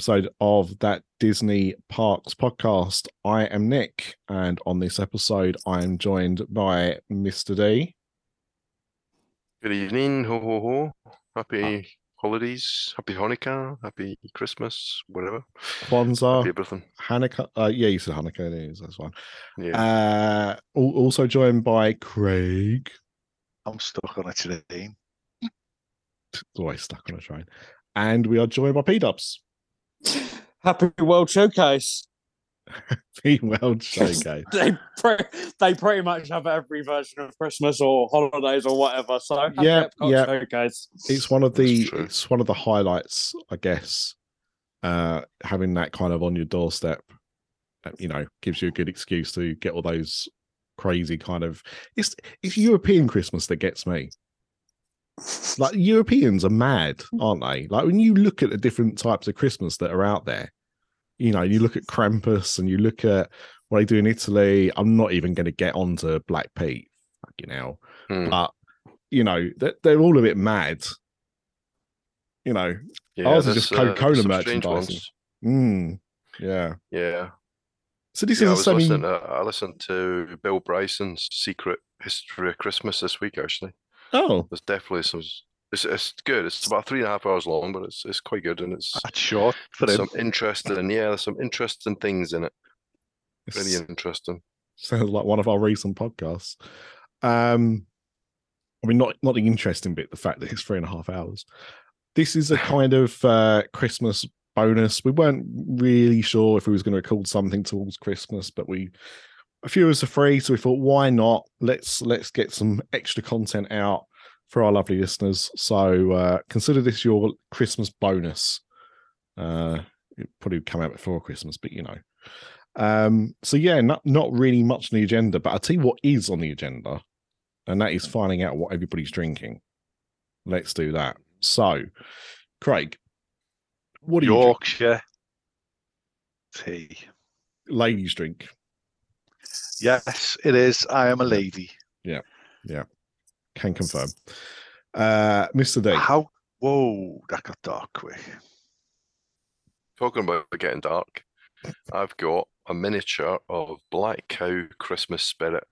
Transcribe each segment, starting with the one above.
Episode of that Disney Parks podcast. I am Nick, and on this episode, I am joined by Mr. D. Good evening, ho ho ho. Happy holidays, happy Hanukkah, happy Christmas, whatever. Happy Kwanzaa, everything. Hanukkah. Uh, yeah, you said Hanukkah. It is, that's fine. Yeah. Uh, also joined by Craig. I'm stuck on a train. Always stuck on a train. And we are joined by P Dubs. Happy World Showcase. P World Showcase. They pre- they pretty much have every version of Christmas or holidays or whatever. So happy Yeah, Epcot yeah. Showcase. it's one of the it's one of the highlights i guess uh having that kind of on your doorstep uh, you know gives you a good excuse to get all those crazy kind of it's it's european christmas that gets me like europeans are mad aren't they like when you look at the different types of christmas that are out there you know you look at krampus and you look at what they do in italy i'm not even going to get onto black pete fucking hell Hmm. but you know they're, they're all a bit mad you know Yeah, ours is just Coca-Cola there's some merchandising. mm, yeah Yeah. so this yeah, is a was semi listening to, I listened to Bill Bryson's Secret History of Christmas this week, actually. Oh There's definitely some. It's, it's good. It's about three and a half hours long, but it's it's quite good and it's That's short for there's him. some interesting. Yeah, there's some interesting things in it. It's, Really interesting. sounds like one of our recent podcasts um i mean not not the interesting bit the fact that it's three and a half hours this is a kind of uh christmas bonus we weren't really sure if we was going to record something towards christmas but we a few of us are free so we thought why not? Let's let's get some extra content out for our lovely listeners. So uh consider this your christmas bonus. Uh it probably would come out before christmas but you know. Um so yeah not not really much on the agenda but i'll tell you what is on the agenda and that is finding out what everybody's drinking. Let's do that. So craig what do you drink? Yorkshire tea. ladies drink Yes, it is. I am a lady. Yeah, yeah, can confirm uh mr d How? Whoa, that got dark quick. Talking about getting dark, I've got a miniature of Black Cow Christmas Spirit.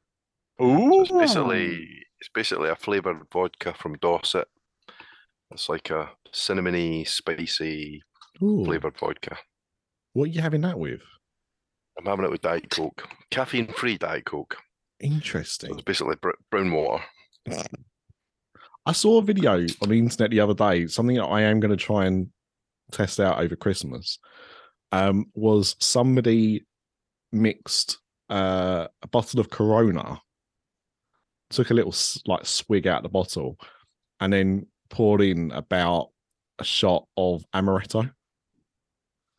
So Ooh, it's basically it's basically a flavored vodka from Dorset. It's like a cinnamony, spicy Ooh, flavored vodka. what are you having that with I'm having it with Diet Coke, caffeine-free Diet Coke. So interesting it's basically br- brown water. I saw a video on the internet the other day, something that I am going to try and test out over Christmas. Um, was somebody mixed uh, a bottle of Corona, took a little like swig out of the bottle, and then poured in about a shot of amaretto,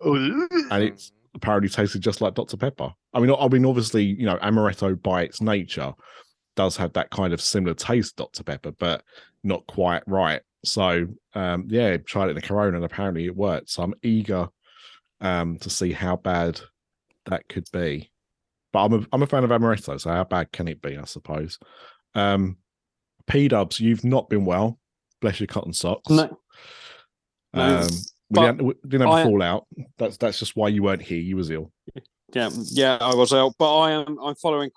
Ooh. and it's apparently tasted just like Dr Pepper. I mean, I mean, obviously, you know, amaretto by its nature does have that kind of similar taste Dr Pepper, but not quite right. So, um, yeah, tried it in a Corona, and apparently it worked. So I'm eager um, to see how bad that could be. But I'm a I'm a fan of amaretto, so how bad can it be? I suppose. Um, P Dubs, you've not been well. Bless your cotton socks. No, Um, we didn't, we didn't have a I- fallout. That's that's just why you weren't here. You was ill. yeah, yeah, I was out, but I am. I'm following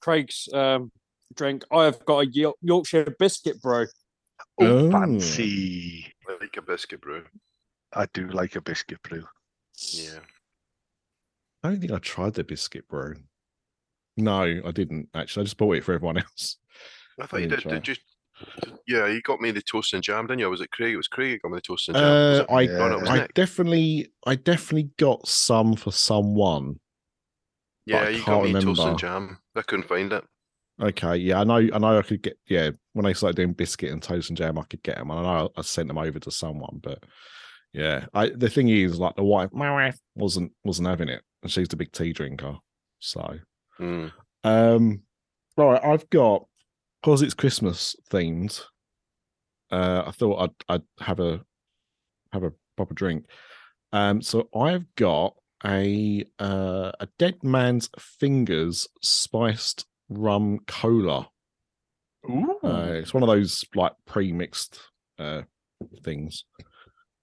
Craig's um, drink. I have got a Yorkshire biscuit brew. Oh, Oh. fancy. Like a biscuit brew. I do like a biscuit brew. Yeah. I don't think I tried the biscuit brew. No, I didn't actually. I just bought it for everyone else. I thought you didn't did. try. Did you Yeah, you got me the toast and jam, didn't you? Or was it Craig? It was Craig who got me the toast and jam. Uh. I, Yeah. No, I Nick. definitely, I definitely got some for someone. yeah, you got me toast and jam. I couldn't find it. Okay, yeah, I know, I know, I could get, yeah. When I started doing biscuit and toast and jam, I could get them. And I know I sent them over to someone, but yeah, I the thing is, like the wife, my wife wasn't wasn't having it, and she's the big tea drinker. So, Mm. um, right, I've got because it's Christmas themed. Uh, I thought I'd I'd have a have a proper drink. Um, so I've got a uh, a Dead Man's Fingers spiced rum cola. Ooh. Uh, it's one of those like pre-mixed uh, things.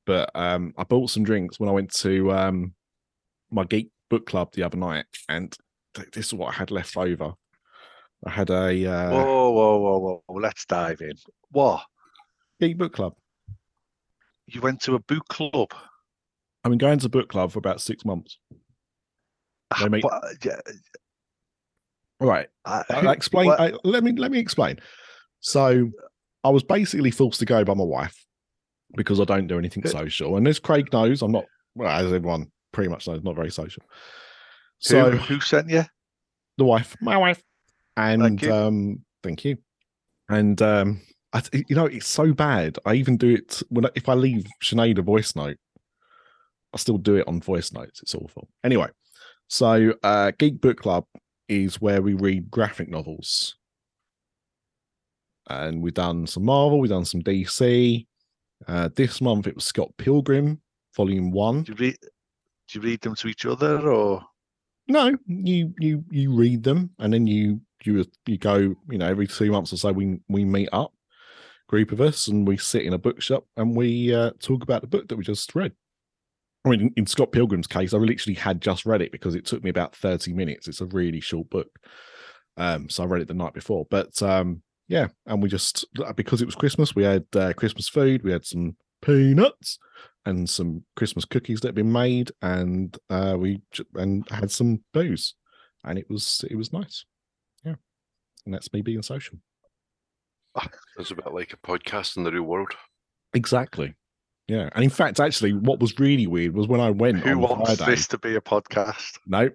But um, I bought some drinks when I went to um, my geek book club the other night, and th- this is what I had left over. I had a uh, whoa, whoa, whoa, whoa! Let's dive in. What? geek book club. You went to a book club? I've been going to book club for about six months. They make- What- yeah, All right, I- I, who- explain. I, let me let me explain. So, I was basically forced to go by my wife because I don't do anything Who- social, and as Craig knows, I'm not. Well, as everyone pretty much knows, not very social. who, So who sent you? the wife, my wife, and you. um, thank you. And um, I, you know, it's so bad. I even do it when I- if I leave Sinead a voice note, I still do it on voice notes. It's awful. Anyway, so uh, Geek Book Club is where we read graphic novels, and we've done some Marvel, we've done some DC. Uh, this month it was Scott Pilgrim, Volume One. Do you read? Do you read them to each other, or No, you you you read them and then you you you go, you know, every two months or so we we meet up, group of us, and we sit in a bookshop and we uh, talk about the book that we just read. I mean, in, Scott Pilgrim's case, I literally had just read it because it took me about thirty minutes. It's a really short book, um, so I read it the night before. But um, yeah, and we just because it was Christmas, we had uh, Christmas food, we had some peanuts and some Christmas cookies that had been made, and uh, we and had some booze, and it was it was nice. Yeah, and that's me being social. It's a bit like a podcast in the real world. Exactly. Yeah, and in fact, actually, what was really weird was when I went who on wants Friday. this to be a podcast? No,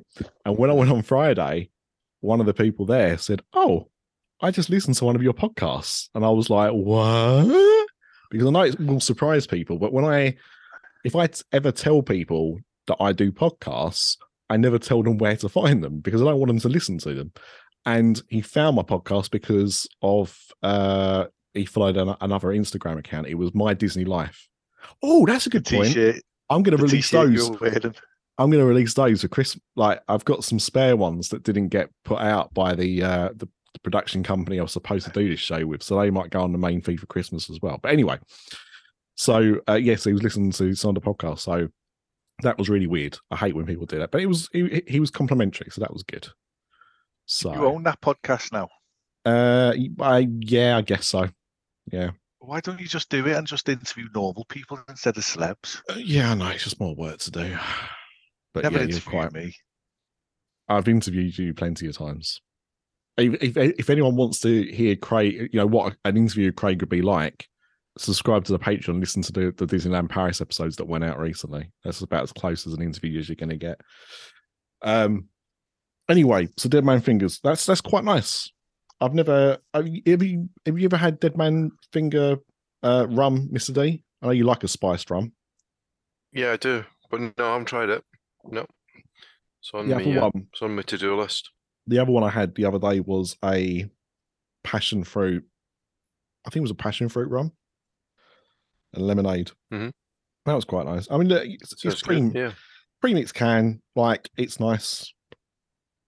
and when I went on Friday, one of the people there said, "Oh, I just listened to one of your podcasts," and I was like, "What?" Because I know it will surprise people, but when I, if I ever tell people that I do podcasts, I never tell them where to find them because I don't want them to listen to them. And he found my podcast because of uh he followed an- another Instagram account. It was my Disney Life. Oh, that's a good point. I'm going to release those. I'm going to release those for Chris. Like I've got some spare ones that didn't get put out by the uh, the, the production company I was supposed to do this show with, so they might go on the main feed for Christmas as well. But anyway, so uh, yes, he was listening to some of the podcast, so that was really weird. I hate when people do that, but it was he, he was complimentary, so that was good. So You own that podcast now. uh, I yeah, I guess so. Yeah, Why don't you just do it and just interview normal people instead of celebs? Uh, yeah, no, it's just more work to do. But Never yeah, you're quite me. I've interviewed you plenty of times. If, if if anyone wants to hear Craig, you know what an interview with Craig would be like, subscribe to the Patreon, listen to the, the Disneyland Paris episodes that went out recently. That's about as close as an interview as you're going to get. Um. Anyway, so Dead Man Fingers. That's that's quite nice. I've never. Have you, have you, ever had Dead Man Finger uh, rum, Mister D? I know you like a spiced rum. Yeah, I do, but no, I haven't tried it. No, it's on The me. other Uh, one, it's on my to-do list. the other one I had the other day was a passion fruit. I think it was a passion fruit rum and lemonade. Mhm. That was quite nice. I mean, it's, it's pre good. Yeah, premix can like it's nice.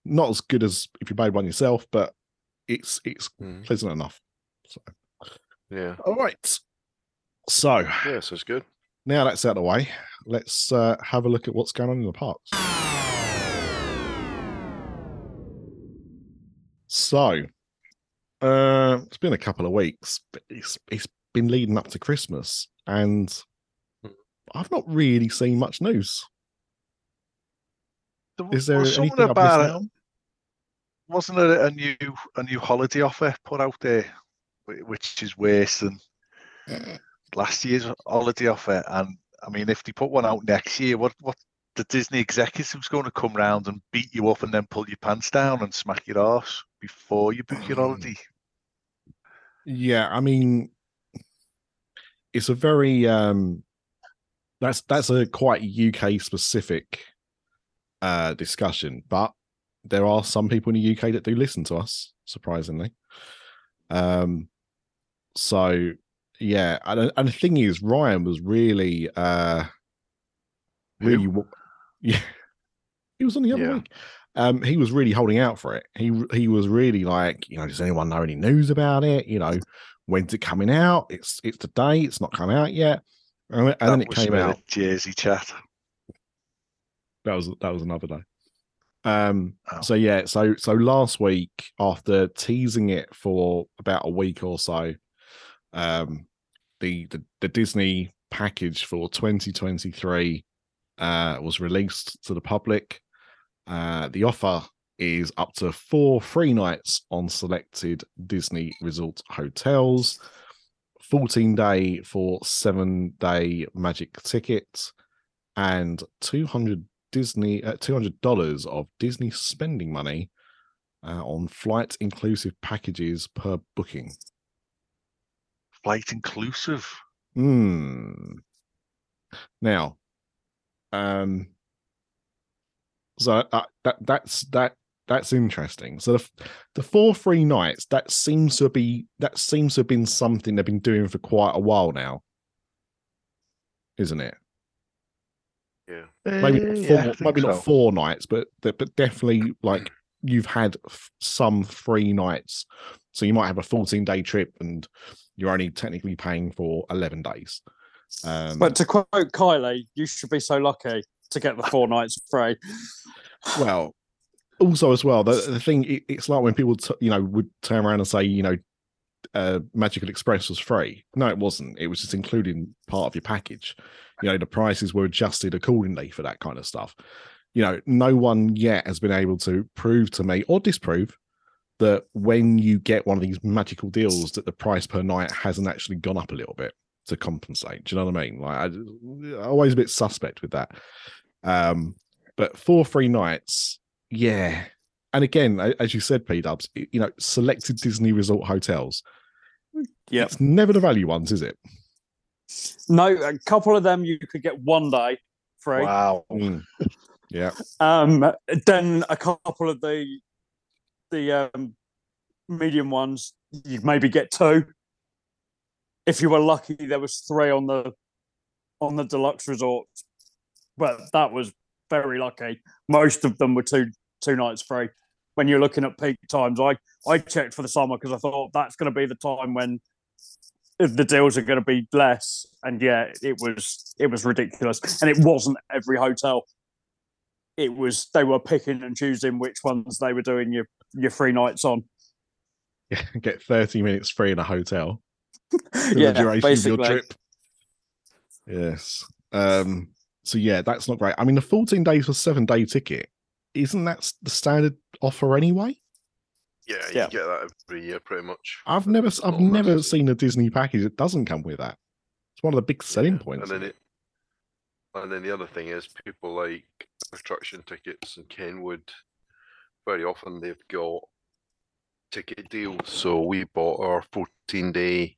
Not as good as if you made one yourself, but it's it's Mhm. pleasant enough. So, yeah, all right. So yeah. so it's good. now that's out of the way, let's uh, have a look at what's going on in the parks. So, uh, it's been a couple of weeks, but it's it's been leading up to Christmas, and. I've not really seen much news. There Is there anything about it. Out on? Wasn't there a new a new holiday offer put out there which is worse than last year's holiday offer. And I mean, if they put one out next year, what what the Disney executives going to come round and beat you up and then pull your pants down and smack your arse before you book your Mm. holiday? Yeah, I mean, it's a very um, that's that's a quite UK specific uh discussion, but there are some people in the UK that do listen to us, surprisingly. Um, so yeah, and and the thing is, Ryan was really uh, really, wa- yeah, he was on the other Yeah. week. Um, he was really holding out for it. He he was really like, you know, does anyone know any news about it? You know, when's it coming out? It's it's today. It's not come out yet. And, and then it came out. Jersey chat. That was that was another day. Um. Oh. So yeah. So so last week, after teasing it for about a week or so, um, the the, the Disney package for 2023 uh was released to the public. Uh, the offer is up to four free nights on selected Disney resort hotels, 14 day for seven day magic tickets, and 200 Disney uh, $200 of Disney spending money uh, on flight inclusive packages per booking. Flight inclusive. Hmm. Now, um, so uh, that that's that that's interesting. So the the four free nights that seems to be that seems to have been something they've been doing for quite a while now, isn't it? Yeah. Maybe not four, I think maybe not so. four nights, but but definitely like you've had f- some free nights. So you might have a fourteen day trip and you're only technically paying for eleven days. Um, But to quote Kylie, you should be so lucky to get the four nights free. well also as well the, the thing it, it's like when people t- you know would turn around and say you know uh magical express was free no it wasn't it was just including part of your package you know the prices were adjusted accordingly for that kind of stuff you know no one yet has been able to prove to me or disprove that when you get one of these magical deals that the price per night hasn't actually gone up a little bit to compensate do you know what i mean like I, always a bit suspect with that um but four free nights yeah. And again, as you said, P Dubs, you know, selected Disney resort hotels. Yeah, It's never the value ones, is it? No, a couple of them you could get one day free. Wow. Mm. Yeah. Um, then a couple of the the um, medium ones you'd maybe get two. If you were lucky, there was three on the on the deluxe resort, but that was very lucky. Most of them were two two nights free. When you're looking at peak times, I I checked for the summer because I thought that's going to be the time when the deals are going to be less. And yeah, it was it was ridiculous, and it wasn't every hotel it was they were picking and choosing which ones they were doing your your free nights on. Yeah, Get 30 minutes free in a hotel. yeah, the duration basically. of your trip. Yes. Um, so yeah, that's not great. I mean, the 14 days for seven day ticket, isn't that the standard offer anyway? Yeah, you Yeah. get that every year pretty much. I've never s- I've Little never messages. seen a Disney package that doesn't come with that. It's one of the big selling Yeah, points. And then it, and then the other thing is people like attraction tickets and Kenwood. Very often they've got ticket deals. So we bought our 14 day.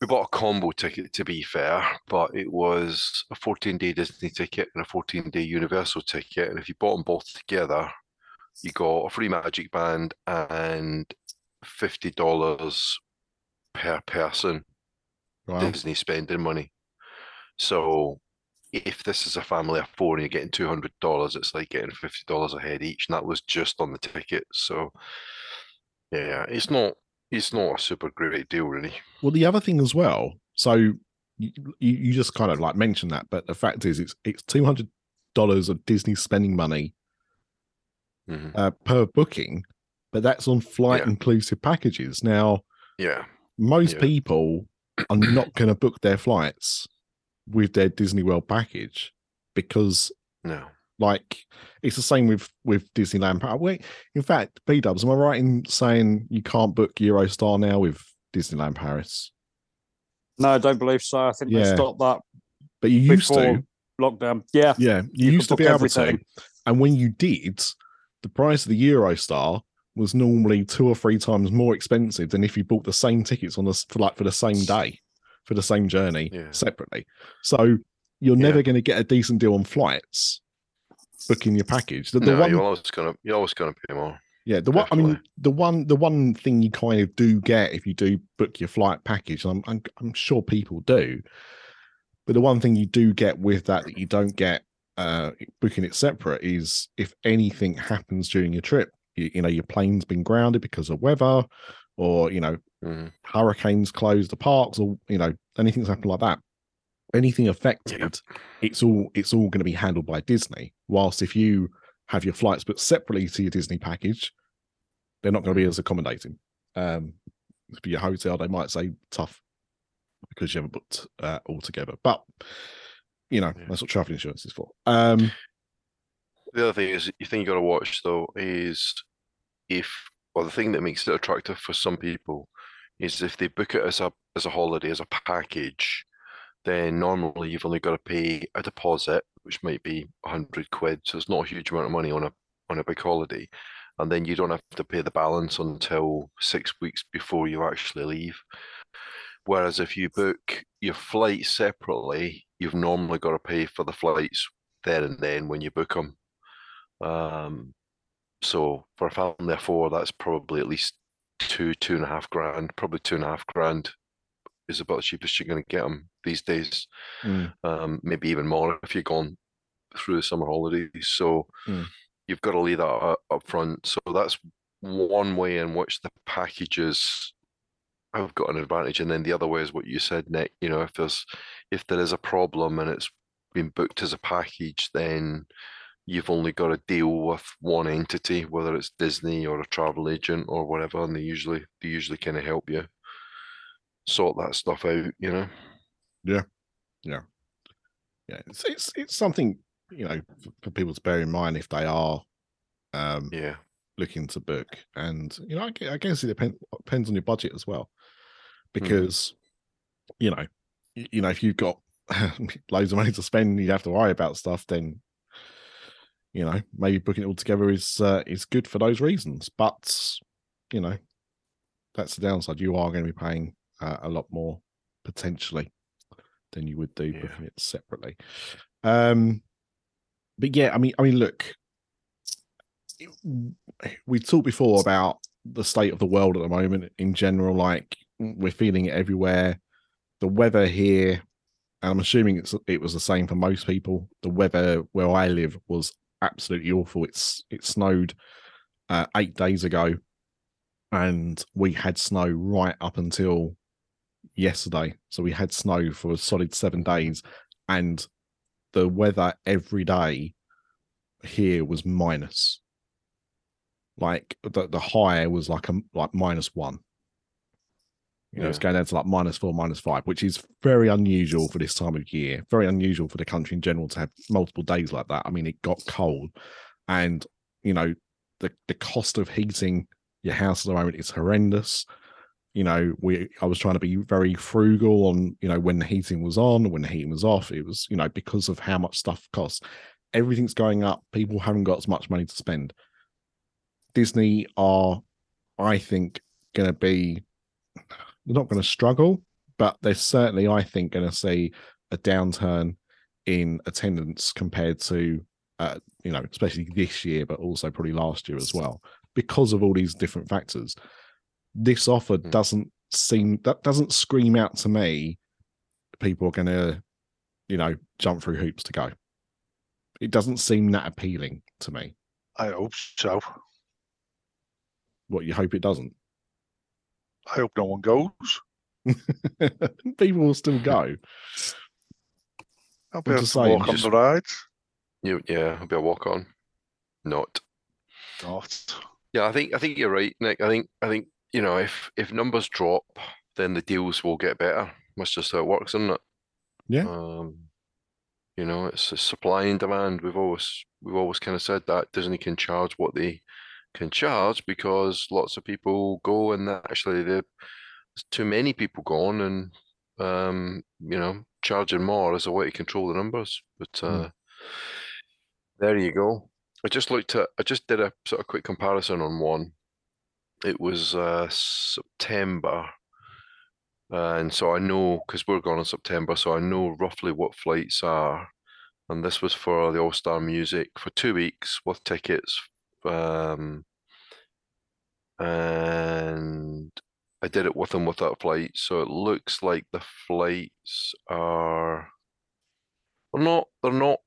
We bought a combo ticket to be fair, but it was a 14 day Disney ticket and a 14 day Universal ticket. And if you bought them both together, you got a free Magic Band and fifty dollars per person Wow. Disney spending money. So if this is a family of four and you're getting two hundred dollars, it's like getting fifty dollars a head each, and that was just on the ticket. So yeah, it's not it's not a super great deal really. Well, the other thing as well. So you, you just kind of like mentioned that, but the fact is, it's it's two hundred dollars of Disney spending money Mhm. uh, per booking, but that's on flight Yeah. inclusive packages. Now, Yeah, most Yeah. people are not going to book their flights with their Disney World package because no, Like it's the same with with Disneyland. Pa- Wait, in fact, P Dubs, am I right in saying you can't book Eurostar now with Disneyland Paris? No, I don't believe so. I think Yeah. they stopped that But you used to. lockdown. Yeah, Yeah, you, You used to be book able to. everything. And when you did, the price of the Eurostar was normally two or three times more expensive than if you bought the same tickets on the for like for the same day, for the same journey Yeah. separately. So you're Yeah. never going to get a decent deal on flights booking your package. The, the no, one, you're always gonna you're always gonna pay more. yeah, the one. I mean, the one, the one thing you kind of do get if you do book your flight package, and I'm, I'm, I'm sure people do, but the one thing you do get with that that you don't get uh booking it separate is if anything happens during your trip, you, you know, your plane's been grounded because of weather, or you know, Mhm. hurricanes close the parks, or you know, anything's happened like that. Anything affected, it's all it's all going to be handled by Disney. Whilst if you have your flights booked separately to your Disney package, they're not going to be as accommodating. Um, for your hotel, they might say tough because you haven't booked uh, all together. But you know, Yeah. that's what travel insurance is for. Um, The other thing is, you think you got to watch though is if, well, the thing that makes it attractive for some people is if they book it as a as a holiday as a package, then normally you've only got to pay a deposit, which might be a hundred quid, so it's not a huge amount of money on a on a big holiday, and then you don't have to pay the balance until six weeks before you actually leave. Whereas if you book your flight separately, you've normally got to pay for the flights there and then when you book them. Um, so for a family of four, that's probably at least two, two and a half grand. Probably two and a half grand is about the cheapest you're going to get them these days. mm, Um, maybe even more if you're going through the summer holidays. So Mm. you've got to lay that up, up front. So that's one way in which the packages have got an advantage. And then the other way is what you said, Nick. You know, if there's if there is a problem and it's been booked as a package, then you've only got to deal with one entity, whether it's Disney or a travel agent or whatever, and they usually they usually kind of help you sort that stuff out. You know. yeah, Yeah. Yeah. it's, it's it's something you know for, people to bear in mind if they are um, Yeah. looking to book. And you know, I guess it depends depends on your budget as well, because you know, y- you know, if you've got loads of money to spend, you have to worry about stuff. Then you know, maybe booking it all together is uh, is good for those reasons. But you know, that's the downside. You are going to be paying uh, a lot more potentially than you would do Yeah. booking it separately. Um, but yeah, I mean, I mean, look, we talked before about the state of the world at the moment in general. Like we're feeling it everywhere. The weather here, and I'm assuming it's it was the same for most people. The weather where I live was absolutely awful. It's it snowed uh, eight days ago, and we had snow right up until yesterday. So we had snow for a solid seven days, and the weather every day here was minus. Like the, the high was like a like minus one. You know, it's going down to like minus four, minus five, which is very unusual for this time of year. Very unusual for the country in general to have multiple days like that. I mean, it got cold, and you know, the the cost of heating your house at the moment is horrendous. You know, we I was trying to be very frugal on you know when the heating was on, when the heating was off. It was you know because of how much stuff costs. Everything's going up. People haven't got as much money to spend. Disney are, I think, going to be they're not going to struggle, but they're certainly, I think, going to see a downturn in attendance compared to, uh, you know, especially this year, but also probably last year as well, because of all these different factors. This offer Mm. doesn't seem that doesn't scream out to me. People are going to, you know, jump through hoops to go. It doesn't seem that appealing to me. I hope so. What you hope it doesn't. I hope no one goes. People will still go. I'll be I'm able to saying, walk on just- the rides. You, yeah, it'll be a walk on. Not. Not. Yeah, I think I think you're right, Nick. I think I think you know if if numbers drop, then the deals will get better. That's just how it works, isn't it? Yeah. Um, You know, it's a supply and demand. We've always we've always kind of said that Disney can charge what they can charge because lots of people go and actually there's too many people gone and um, you know charging more is a way to control the numbers. But uh, Mm. there you go. I just looked at I just did a sort of quick comparison on one. It was uh, September. Uh, and so I know because we're going in September, so I know roughly what flights are. And this was for the All Star Music for two weeks with tickets. Um, and I did it with and without flight. So it looks like the flights are they're not they're not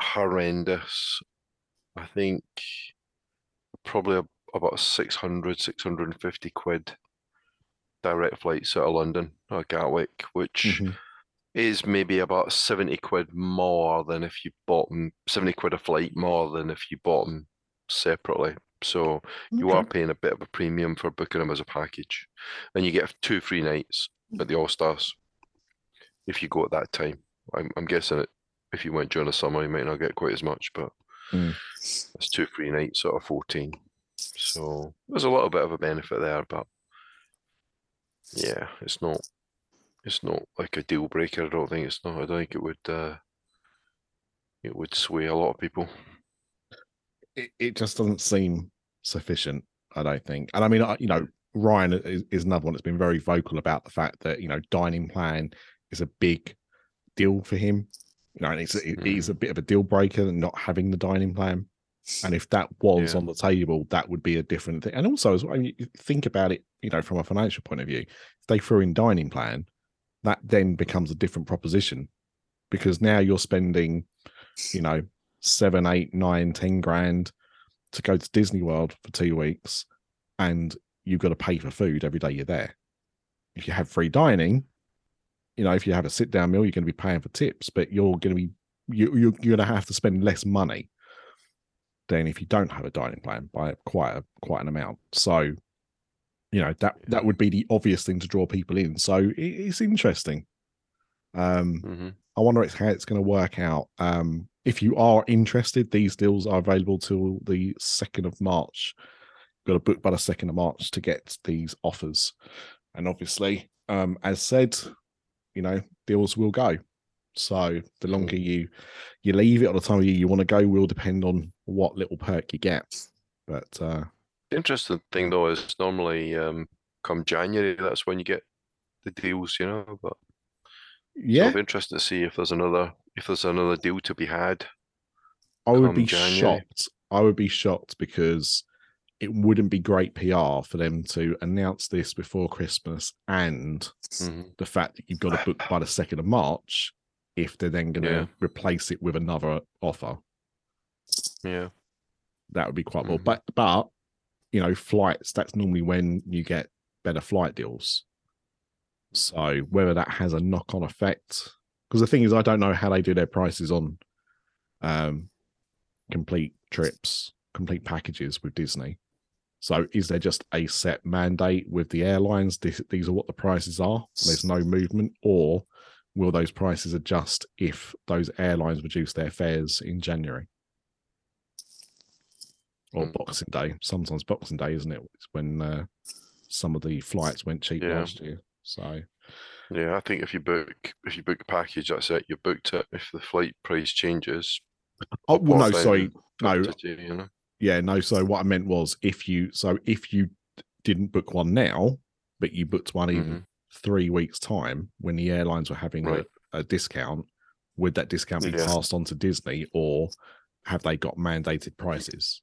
horrendous. I think probably ab- about 600, 650 quid direct flights out of London or Gatwick, which Mhm. Is maybe about 70 quid more than if you bought them 70 quid a flight more than if you bought them separately. So you are paying a bit of a premium for booking them as a package. And you get two free nights at the All Stars if you go at that time. I'm, I'm guessing it if you went during the summer, you might not get quite as much, but Mm. it's two free nights out of 14. So there's a little bit of a benefit there, but yeah, it's not it's not like a deal breaker. I don't think it's not. I don't think it would uh it would sway a lot of people. it, it just doesn't seem sufficient. I don't think. And I mean, I- you know, Ryan is, is another one that's been very vocal about the fact that you know dining plan is a big deal for him. You know, and it's it is a bit of a deal breaker than not having the dining plan. And if that was Yeah. on the table, that would be a different thing. And also, as well, you think about it, you know, from a financial point of view, if they threw in dining plan, that then becomes a different proposition because now you're spending, you know, seven, eight, nine, ten grand to go to Disney World for two weeks, and you've got to pay for food every day you're there. If you have free dining, you know, if you have a sit down meal, you're going to be paying for tips, but you're going to be you, you're, you're going to have to spend less money than if you don't have a dining plan by quite a quite an amount. So, you know that that would be the obvious thing to draw people in. So it, it's interesting. Um, hmm I wonder how it's going to work out. Um, if you are interested, these deals are available till the second of March. You've Got to book by the second of March to get these offers, and obviously, um, as said, you know, deals will go. So the longer you you leave it, or the time of year you want to go, will depend on what little perk you get. But uh, The interesting thing though is normally um come January, that's when you get the deals, you know. But yeah, it'll be interesting to see if there's another if there's another deal to be had. I would be January. shocked. I would be shocked because it wouldn't be great PR for them to announce this before Christmas and Mhm. the fact that you've got to book by the second of March if they're then going to Yeah. replace it with another offer. Yeah. That would be quite well. Mhm. But but you know, flights, that's normally when you get better flight deals. So whether that has a knock on effect, because the thing is, I don't know how they do their prices on um, complete trips, complete packages with Disney. So is there just a set mandate with the airlines? This, these are what the prices are. There's no movement, or will those prices adjust if those airlines reduce their fares in January or Mm. Boxing Day? Sometimes Boxing Day, isn't it? It's when uh, some of the flights went cheap Yeah. last year. So Yeah, I think if you book if you book a package, that's it. You booked it. If the flight price changes, oh well, no, sorry, no, you, you know. yeah, no. So what I meant was if you so if you didn't book one now, but you booked one in Mhm. three weeks' time when the airlines were having Right. a, a discount, would that discount be Yeah. passed on to Disney or have they got mandated prices?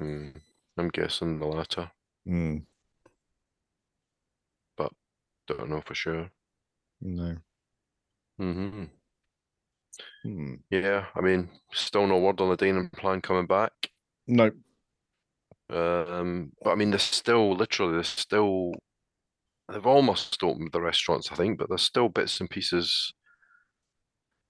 Mm, I'm guessing the latter. Mm, But Don't know for sure. no. hmm Hmm. Yeah, I mean, still no word on the dining plan coming back. No. Um, but I mean, there's still literally there's still they've almost opened the restaurants, I think, but there's still bits and pieces,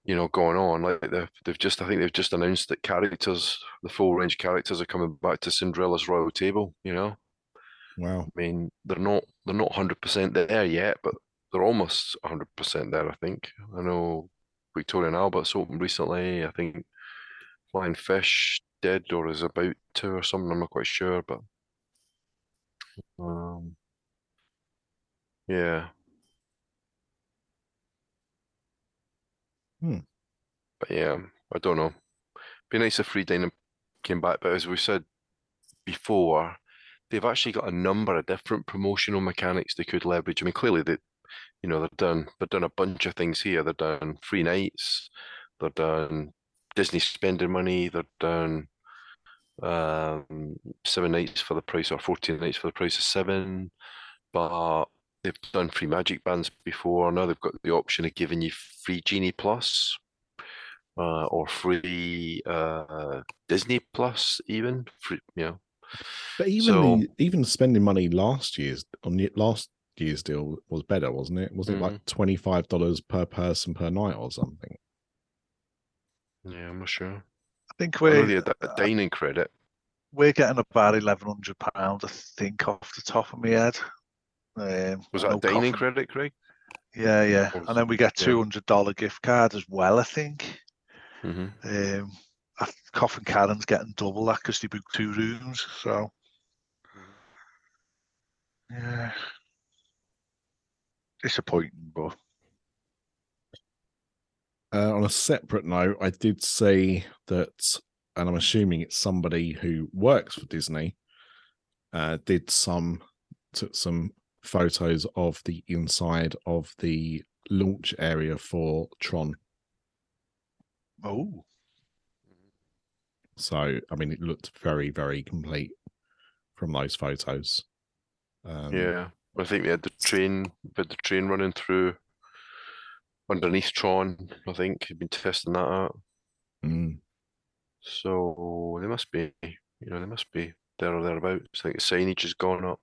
you know, going on. Like they've they've just I think they've just announced that characters, the full range characters, are coming back to Cinderella's Royal Table. You know, Wow. I mean, they're not they're not hundred percent there yet, but they're almost hundred percent there. I think. I know Victoria and Albert's opened recently. I think Flying Fish did or is about to or something. I'm not quite sure, but um, yeah. Hmm. But yeah, I don't know. Be nice if free dining came back, but as we said before, they've actually got a number of different promotional mechanics they could leverage. I mean, clearly they, you know, they're done they're done a bunch of things here. They've done free nights, they've done Disney spending money, they've done um seven nights for the price or 14 nights for the price of seven but they've done free magic bands before now they've got the option of giving you free genie plus uh, or free uh, disney plus even free you know But even So- the, even spending money last year's on the last year's deal was better, wasn't it? Wasn't it like twenty five dollars per person per night or something? yeah i'm not sure I think we're they had that dining credit we're getting about eleven hundred pounds, I think, off the top of my head. Um, was that know a dining Coffin- credit craig Yeah, yeah, and then we get yeah. two hundred dollar gift card as well. I think. hmm Um, I, Coffin Karen's getting double that because they booked two rooms. So, yeah, disappointing, but Uh, on a separate note, I did see that, and I'm assuming it's somebody who works for Disney, uh, did some took some photos of the inside of the launch area for Tron. oh, So, I mean, it looked very, very complete from those photos. Um, yeah i think they had the train had the train running through underneath tron i think they've been testing that out mm. So they must be, you know, they must be there or thereabouts. I think the signage has gone up.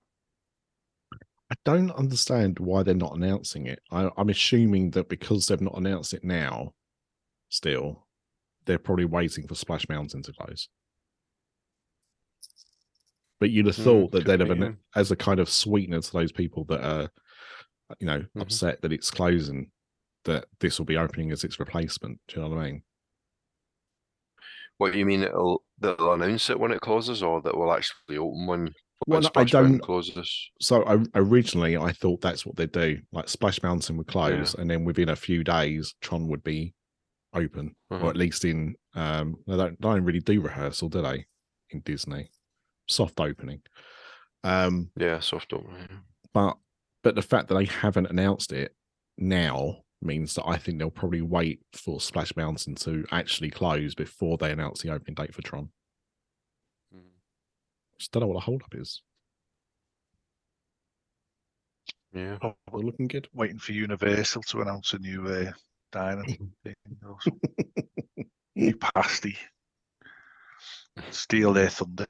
I don't understand why they're not announcing it. I, I'm assuming that because they've not announced it now, still, they're probably waiting for Splash Mountain to close. But you'd have Hmm, thought that they'd have, be, an, as a kind of sweetener to those people that are, you know, Mhm. upset that it's closing, that this will be opening as its replacement. Do you know what I mean? What do you mean? It'll they'll announce it when it closes, or that will actually open when Well, no, I don't- closes? So I, originally, I thought that's what they'd do. Like Splash Mountain would close, and then within a few days, Tron would be open, or at least in. Um, they don't, they don't really do rehearsal, do they? In Disney, soft opening. Um, Yeah, soft opening. yeah. but but the fact that they haven't announced it now means that I think they'll probably wait for Splash Mountain to actually close before they announce the opening date for Tron. Just don't know what a hold up is. Yeah, We're looking good. waiting for Universal to announce a new uh, dining thing or something. new pasty. Steal their thunder.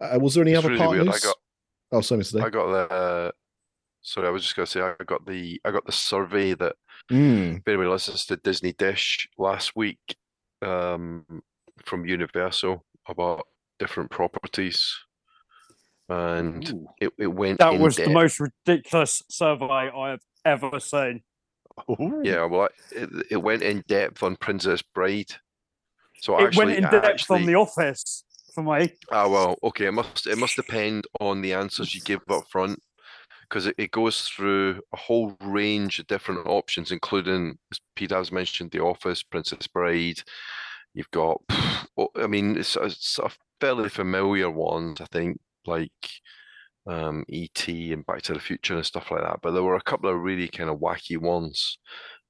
Uh, was there any It's other really weird. I partners? got- Oh, sorry, Mr. I got the. Uh, sorry, I was just gonna say I got the I got the survey that Mm, if anybody listens to Disney Dish last week um, from Universal about different properties, and Ooh. it, it went That was the most ridiculous survey I have ever seen. Ooh. Yeah, well, it, it went in depth on Princess Bride. So it actually, went in depth actually, on The Office for me. Ah, well, okay. It must it must depend on the answers you give up front, because it, it goes through a whole range of different options, including as Pete has mentioned, The Office, Princess Bride. You've got, I mean, it's, it's a fairly familiar ones, I think, like um, E.T. and Back to the Future and stuff like that. But there were a couple of really kind of wacky ones,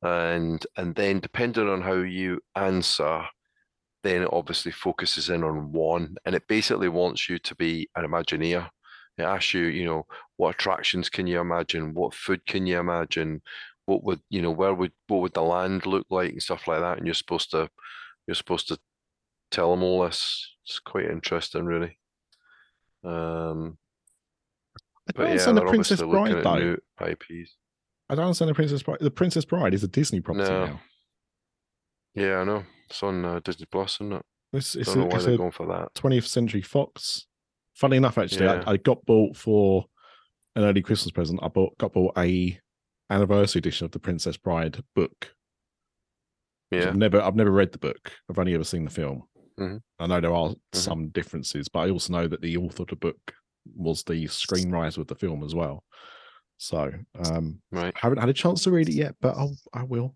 and and then depending on how you answer then it obviously focuses in on one and it basically wants you to be an imagineer. It asks you, you know, what attractions can you imagine? What food can you imagine? What would, you know, where would what would the land look like and stuff like that? And you're supposed to you're supposed to tell them all this. It's quite interesting, really. Um, I don't yeah, understand the Princess Bride though. IPs. I don't understand the Princess Bride. The Princess Bride is a Disney property No. now. Yeah, I know. It's on uh, Disney Plus, isn't it? It's, it's Don't know a, why it's they're going for that. 20th Century Fox. Funny enough, actually, Yeah. I, I got bought for an early Christmas present. I bought got bought a anniversary edition of the Princess Bride book. Yeah. I've never I've never read the book. I've only ever seen the film. Mhm. I know there are some differences, but I also know that the author of the book was the screenwriter of the film as well. So um Right. I haven't had a chance to read it yet, but I'll I will.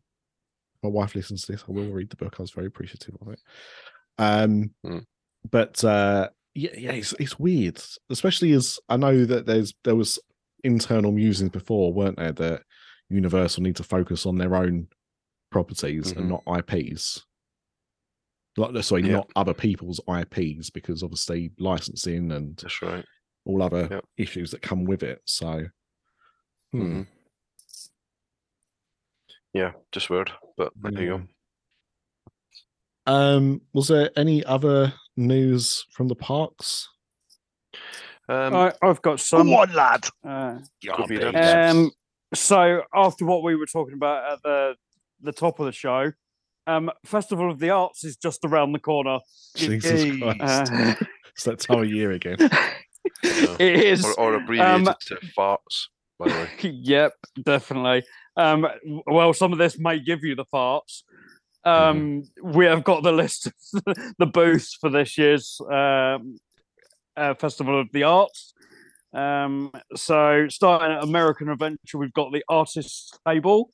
My wife listens to this. I will read the book. I was very appreciative of it. Um Mm. but uh yeah, yeah, it's it's weird, especially as I know that there's there was internal musings before, weren't there, that Universal need to focus on their own properties and Mhm. not IPs. Like, sorry, Yeah. not other people's IPs, because obviously licensing and That's right. all other Yep. issues that come with it. So, hmm. Mhm. Yeah, just weird, but there you go. Um, was there any other news from the parks? Um, I, I've got some. Come lad. Uh, Could be Garbage. that. Um, so after what we were talking about at the the top of the show, um, Festival of the Arts is just around the corner. Jesus Yay. Christ. Uh, it's that time of year again. it is. or, or abbreviated um, to farts, by the way. yep, definitely. Um, well, some of this may give you the farts. Um, We have got the list of the booths for this year's um, uh, Festival of the Arts. Um, so, starting at American Adventure, we've got the Artists Table.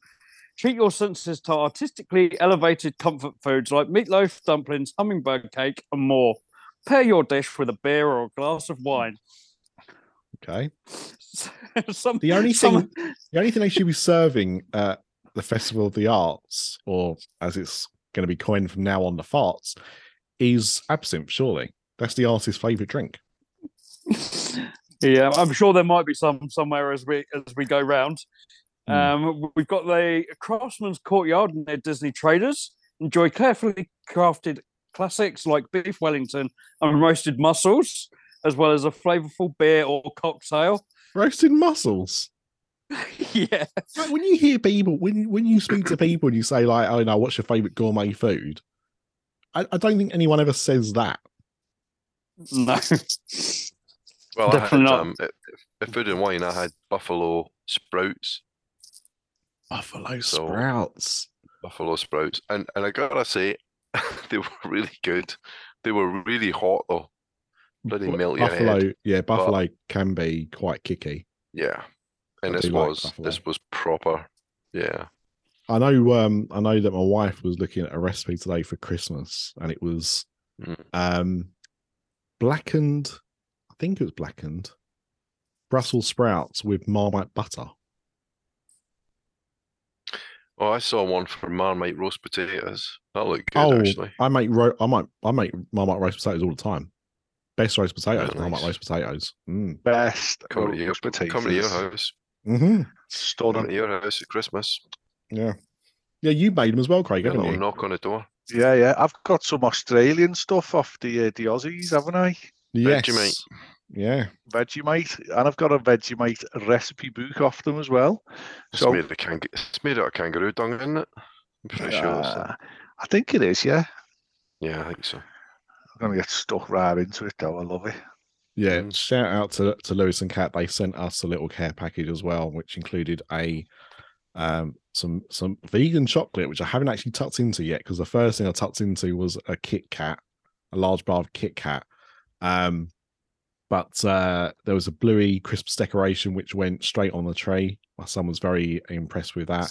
Treat your senses to artistically elevated comfort foods like meatloaf, dumplings, hummingbird cake, and more. Pair your dish with a beer or a glass of wine. Okay. some, The only some- thing, the only thing they should be serving at the Festival of the Arts, or as it's going to be coined from now on, the farts, is absinthe. Surely that's the artist's favorite drink. yeah, I'm sure there might be some somewhere as we as we go round. Hmm. Um, we've got the Craftsman's Courtyard near Disney Traders. Enjoy carefully crafted classics like beef Wellington and roasted mussels, as well as a flavorful beer or cocktail. Roasted mussels. yeah, Like, when you hear people, when when you speak to people and you say like, "Oh no, what's your favorite gourmet food?" I, I don't think anyone ever says that. no, Well, Definitely I had, not. um, if, if food and wine, I had buffalo sprouts, Buffalo So- sprouts. buffalo sprouts, and and I gotta say, they were really good. They were really hot though. Bloody Bu- melt your buffalo, head. yeah, buffalo can be quite kicky. Yeah, and I this do like was this was proper. Yeah, I know um I know that my wife was looking at a recipe today for Christmas and it was Mm. um blackened I think it was blackened Brussels sprouts with marmite butter. Oh, I saw one for Marmite roast potatoes. That looked good, oh, actually. I make ro- I might I make marmite roast potatoes all the time. Best roast potatoes, Very marmite roast potatoes. Mm. Best Come to your, roast potatoes. come to your house. hmm Come to your house at Christmas. Yeah. Yeah, you made them as well, Craig, Get a haven't you? knock on the door. Yeah, yeah. I've got some Australian stuff off the uh, the Aussies, haven't I? Yes. Vegemite. Yeah. Vegemite, and I've got a Vegemite recipe book off them as well. It's So- made of kang- it's made out of kangaroo dung, isn't it? I'm pretty sure. That's. Uh, I think it is. Yeah, Yeah, I think so. I'm gonna get stuck right into it though. I love it. Yeah, Mm. shout out to, to Lewis and Cat. They sent us a little care package as well, which included a um some some vegan chocolate, which I haven't actually tucked into yet because the first thing I tucked into was a Kit Kat, a large bar of Kit Kat. Um, but uh, there was a bluey Christmas decoration which went straight on the tray. My son was very impressed with that,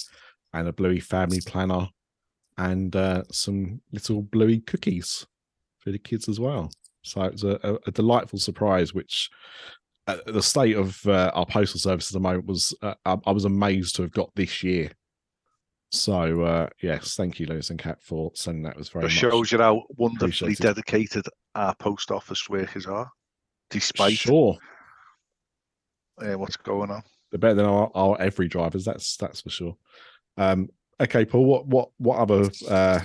and a bluey family planner, and uh, some little bluey cookies for the kids as well. So it was a, a, a delightful surprise, which uh, the state of uh, our postal service at the moment was uh, I, I was amazed to have got this year. So uh, yes, thank you, Lewis and Cat, for sending that. It was very It shows you how wonderfully dedicated our post office workers are, despite sure. uh, what's going on. They're better than our, our every drivers. That's that's for sure. Um, okay, Paul. What what what other uh,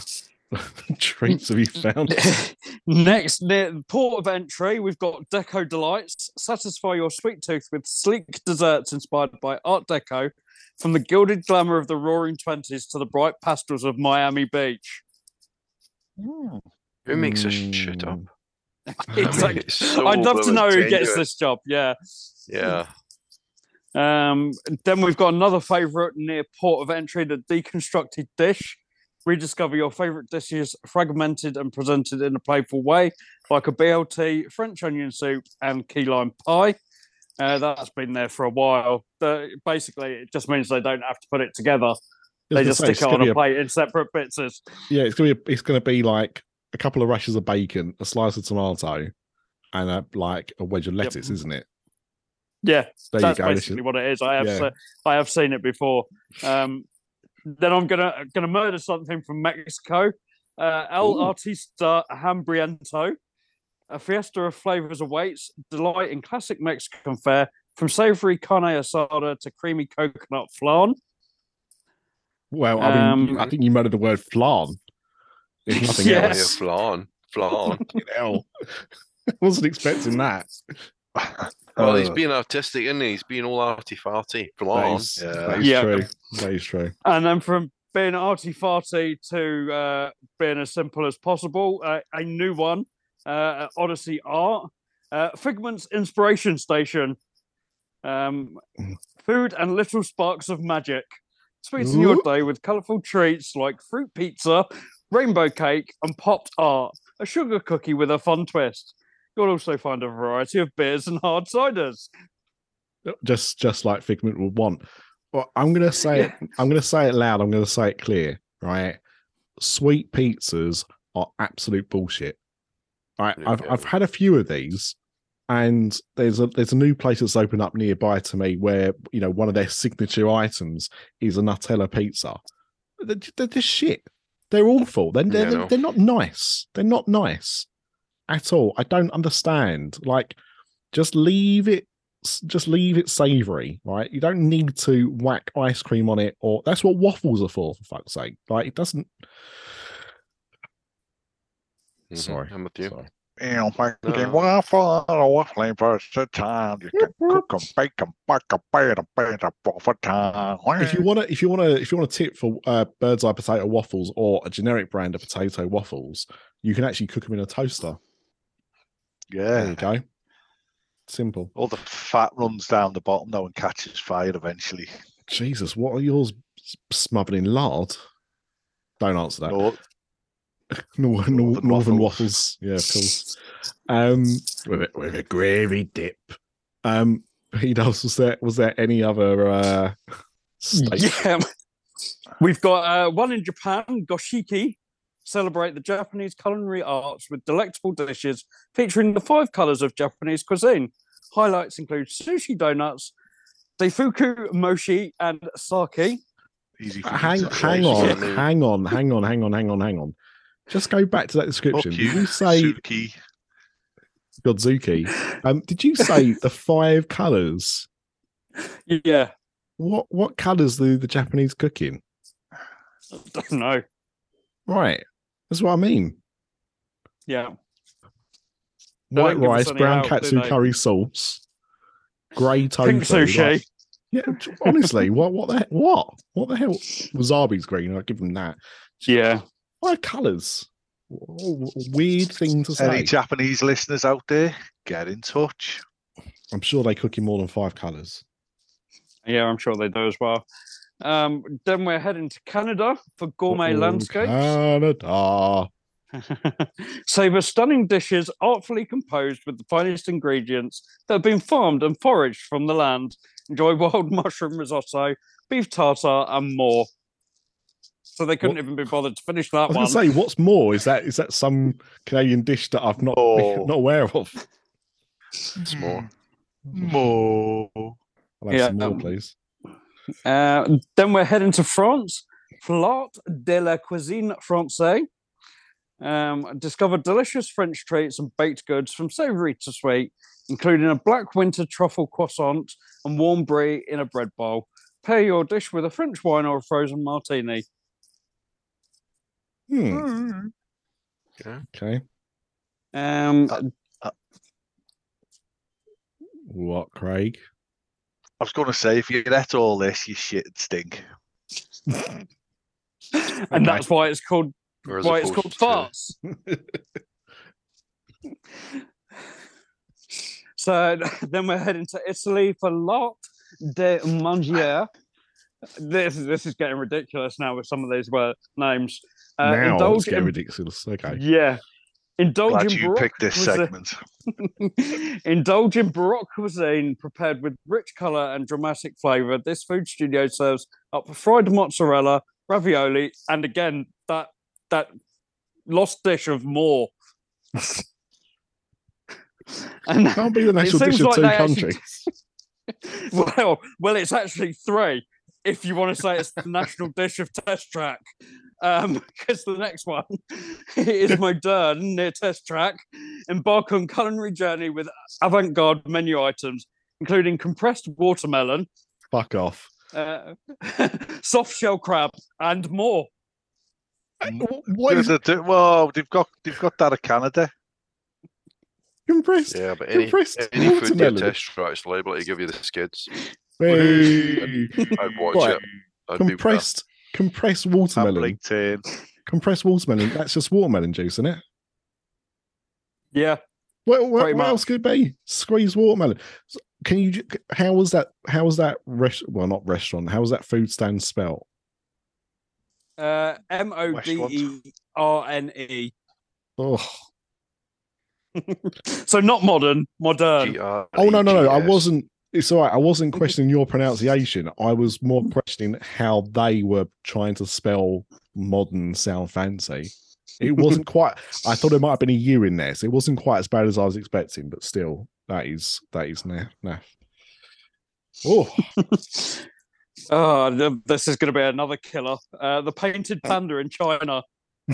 treats have you found? Next, near the port of entry, we've got Deco Delights. Satisfy your sweet tooth with sleek desserts inspired by Art Deco, from the gilded glamour of the Roaring Twenties to the bright pastels of Miami Beach. Who makes this shit up? I mean, Exactly. it's so I'd love to blooming know who gets this job. Yeah. Yeah. Um, then we've got another favourite near port of entry, the deconstructed dish. Rediscover your favourite dishes fragmented and presented in a playful way, like a BLT, French onion soup, and key lime pie. Uh, that's been there for a while. The, basically, it just means they don't have to put it together. They just say, stick it on be a a- plate in separate bits. Yeah, it's gonna be it's gonna be like a couple of rashes of bacon, a slice of tomato, and a like a wedge of Yep. lettuce, isn't it? yeah, There that's you go. This basically what it is. I have Yeah. se- I have seen it before. Um, then I'm gonna gonna murder something from Mexico. Uh, El Ooh. Artista Hambriento, a fiesta of flavors awaits. Delight in classic Mexican fare from savory carne asada to creamy coconut flan. Well, I mean, Um, I think you murdered the word flan. If nothing Yeah. Yeah, else. flan, flan. Fucking hell. Wasn't expecting that. well, he's Uh, being artistic, isn't he? He's being all arty farty. That Flan. is, Yeah. that is Yeah. true. That is true. And then from being arty farty to uh, being as simple as possible, uh, a new one, uh, Odyssey Art, uh, Figment's Inspiration Station, um, food and little sparks of magic. Sweeten your day with colourful treats like fruit pizza, rainbow cake, and popped art. A sugar cookie with a fun twist. You'll also find a variety of beers and hard ciders. Just just like Figment would want. Well, I'm gonna say it, I'm gonna say it loud, I'm gonna say it clear, right? Sweet pizzas are absolute bullshit. Right. Yeah, I've yeah. I've had a few of these, and there's a there's a new place that's opened up nearby to me where you know one of their signature items is a Nutella pizza. They're, they're just shit. They're awful. They're, they're, Yeah, know. they're not nice. They're not nice at all. I don't understand. Like, just leave it. Just leave it savory, right? You don't need to whack ice cream on it, or that's what waffles are for. For fuck's sake, like it doesn't. Mhm, Sorry, I'm with you. sorry. You know, making No. waffle or flavors at time. You can cook 'em, bake 'em, bake 'em, bake 'em, bake 'em, for time. if you want to if you want to if you want to tip for uh, Birds Eye potato waffles or a generic brand of potato waffles you can actually cook them in a toaster Yeah, there you go simple All the fat runs down the bottom though and catches fire eventually. jesus what are yours smothering lard don't answer that No, Nor- nor- northern, Northern waffles. yeah of course um with a, with a gravy dip um Pete, else was there was there any other uh steak? Yeah. We've got uh, one in Japan, Goshiki. Celebrate the Japanese culinary arts with delectable dishes featuring the five colors of Japanese cuisine. Highlights include sushi donuts, daifuku, mochi, and sake. easy hang, hang on, hang on, hang on, hang on, hang on, hang on. Just go back to that description. Fuck Did you, you say Suki. Godzuki? Um, did you say the five colours? Yeah, What what colours do the Japanese cook in? I don't know. Right, that's what I mean. Yeah, White don't give us rice, brown out, katsu curry sauce, grey tofu. pink sushi. like- yeah, honestly, what what the he- what what the hell? Wasabi's green. I'll give them that. Yeah, Five colours. Weird thing to say. Any Japanese listeners out there, get in touch. I'm sure they cook in more than five colours. yeah, I'm sure they do as well. Um, then we're heading to Canada for gourmet Oh, landscapes. Canada. Savour stunning dishes artfully composed with the finest ingredients that have been farmed and foraged from the land. Enjoy wild mushroom risotto, beef tartare, and more. So they couldn't What- even be bothered to finish that I that was one. going to say, what's more? Is that is that some Canadian dish that I've not Oh. not aware of? It's more. More. I'll have Yeah, some more, um, please. Uh, then we're heading to France. Flat de la cuisine française. Um, discover delicious French treats and baked goods from savoury to sweet, including a black winter truffle croissant and warm brie in a bread bowl. Pair your dish with a French wine or a frozen martini. Hmm. Yeah. Okay. Um, What, Craig? I was going to say, if you ate all this, you shit would stink. and that's why it's called Or as why it's called opposed to- farts. so then we're heading to Italy for lot. de Mangier. This this is getting ridiculous now with some of these word names. Uh, now it's indulge getting in- ridiculous. Okay. Yeah. Indulge Glad in you Baroque picked this cuisine- segment. Indulge in Baroque cuisine prepared with rich colour and dramatic flavour. This food studio serves up fried mozzarella, ravioli, and again that that lost dish of more. and Can't be the national dish of like two they actually- countries. well, well, it's actually three. If you want to say it's the national dish of Test Track, Um, because the next one is modern near Test Track. Embark on culinary journey with avant-garde menu items, including compressed watermelon, Fuck off. uh, soft shell crab, and more. What is They- they- well, they've got they've got that of Canada. compressed? Yeah, but any, Compressed any food near watermelon. test tracks liable to give you the skids. Hey. I'd watch Right, it. I'd be there. compressed compressed watermelon. Compressed watermelon. That's just watermelon juice, isn't it? Yeah, What, what, what else could it be? Squeeze watermelon. Can you? How was that? How was that? Res- well, not restaurant. How was that food stand spelt? uh, M O D E R N E. Oh, So not modern, modern. G-R-E-G-S. oh no, no, no! I wasn't. It's all right. I wasn't questioning your pronunciation. I was more questioning how they were trying to spell modern sound fancy. It wasn't quite. I thought it might have been a year in there, so it wasn't quite as bad as I was expecting. But still, that is that is naff. naff. Oh, Oh, this is going to be another killer. Uh, the painted panda in China.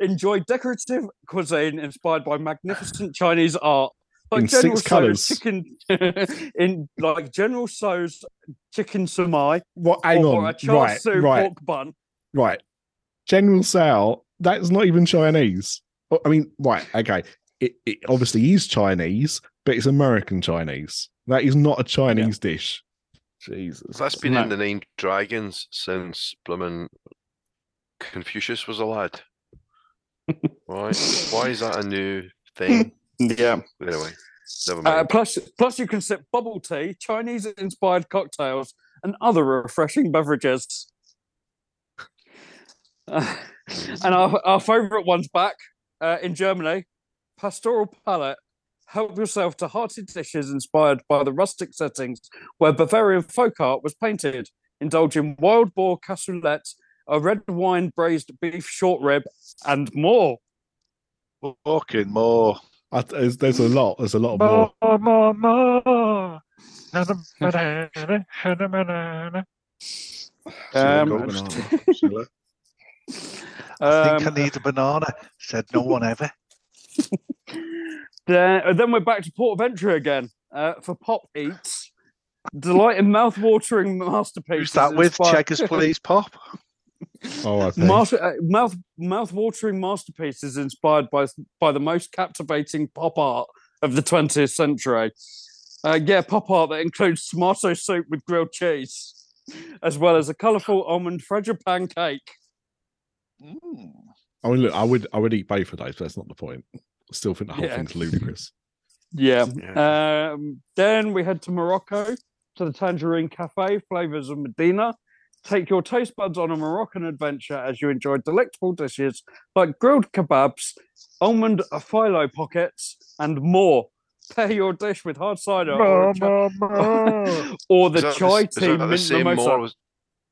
Enjoy decorative cuisine inspired by magnificent Chinese art. Like In General six Tso's colours. chicken in like General So's chicken sumai what? Hang or a on. char Right, siu right. pork bun. right. General Sao, that's not even Chinese. Oh, I mean, right, okay. It, it obviously is Chinese, but it's American Chinese. That is not a Chinese dish. Jesus. That's been No. in the name Dragons since Bloomin' Confucius was a lad. Why? Why is that a new thing? Yeah. Anyway, never Uh, plus, plus you can sip bubble tea, Chinese-inspired cocktails, and other refreshing beverages. Uh, and our, our favourite one's back uh, in Germany. Pastoral Palette. Help yourself to hearty dishes inspired by the rustic settings where Bavarian folk art was painted. Indulge in wild boar cassoulet, a red wine braised beef short rib, and more. Fucking more. I, there's, there's a lot. There's a lot more. More, more, more. I Um, Got banana. um, think I need a banana. Said no one ever. Then, uh, then we're back to Port of Entry again uh, for Pop Eats. Delight in mouth-watering masterpieces. Who's that with? inspired- Checkers, please, Pop. Oh, I think. Master, uh, mouth mouth-watering masterpieces inspired by by the most captivating pop art of the 20th century. Uh, yeah, pop art that includes tomato soup with grilled cheese, as well as a colourful almond frangipane cake. Mm. I mean, look, I would, I would eat both of those, but that's not the point. I still think the whole Yeah. thing's ludicrous. Yeah. Yeah. Um, then we head to Morocco to the Tangerine Cafe, flavors of Medina. Take your taste buds on a Moroccan adventure as you enjoy delectable dishes like grilled kebabs, almond phyllo pockets, and more. Pair your dish with hard cider or, a cha- or the Is that chai is tea that the same mimosa. mall? Was,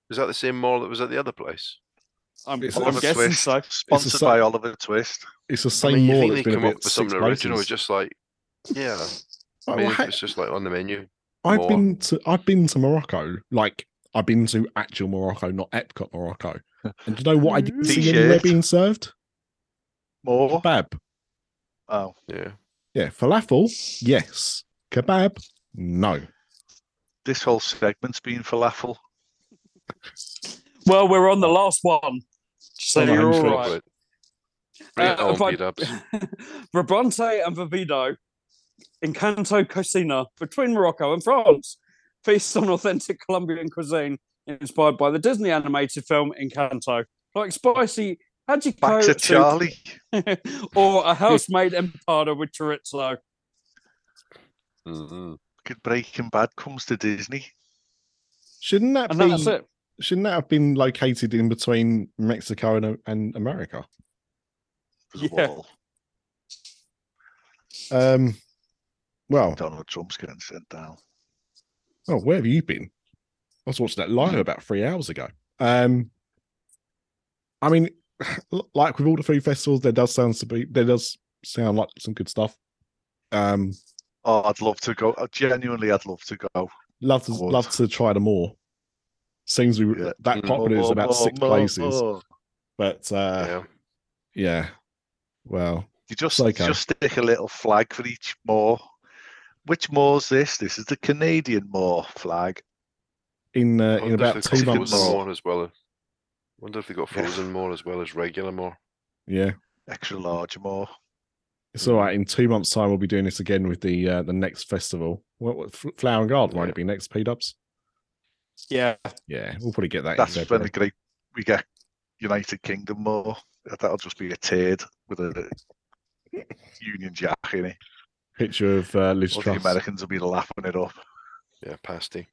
is that the same mall that was at the other place? I'm, It's I'm Oliver guessing Twist. so. Sponsored sa- by Oliver Twist. It's the I same mean, you more think that's they been come up with six something original? places. Just like, yeah. I mean, well, if it's just like on the menu. I've more. been to I've been to Morocco. Like I've been to actual Morocco, not Epcot Morocco. And do you know what I didn't see anywhere T-shirt. being served? More. Kebab. Oh, Yeah. Yeah, falafel. Yes. Kebab. No. this whole segment's been falafel. Well, we're on the last one. So Oh, you're I'm all sure. right. Uh, it on, if I- P Dubs. Vibrante and Vivido Encanto Cocina between Morocco and France. Feast on authentic Colombian cuisine inspired by the Disney animated film Encanto, like spicy hajiko Back to Charlie. or a house-made empanada with chorizo. Mhm. fucking Breaking Bad comes to Disney. Shouldn't that And be? that's it. Shouldn't that have been located in between Mexico and, and America? Yeah. Um. Well, Donald Trump's getting sent down. Oh, where have you been? I was watching that live about three hours ago. Um. I mean, like with all the food festivals, there does sound to be there does sound like some good stuff. Um. Oh, I'd love to go. Genuinely, I'd love to go. Love to love to try them all. Seems we Yeah. that popular is about six places, but uh, yeah. yeah. Well, You just okay. just stick a little flag for each moor. Which moor's this? This is the Canadian moor flag. in uh, in about two months, frozen more as well. Wonder if they got Yeah. frozen more as well as regular more. yeah, Extra large moor. it's all right. In two months' time, we'll be doing this again with the uh, the next festival. What, what F- Flower and Garden won't it be next? P Dubs. Yeah. Yeah, we'll probably get that. That's in when February. the great we get United Kingdom moor. That'll just be a turd with a Union Jack in it. Picture of uh, Liz All the Americans will be lapping it up. Yeah, pasty.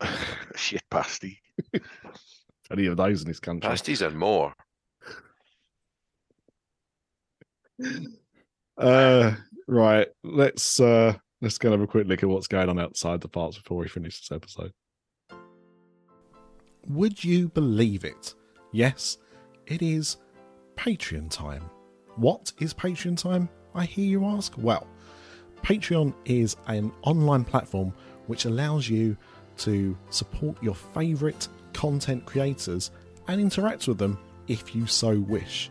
Shit pasty. Any of those in this country? Pasties and more. Uh, right. Let's uh, let's go and have a quick look at what's going on outside the parts before we finish this episode. Would you believe it? Yes, it is Patreon time. What is Patreon time? I hear you ask. Well, Patreon is an online platform which allows you to support your favorite content creators and interact with them if you so wish.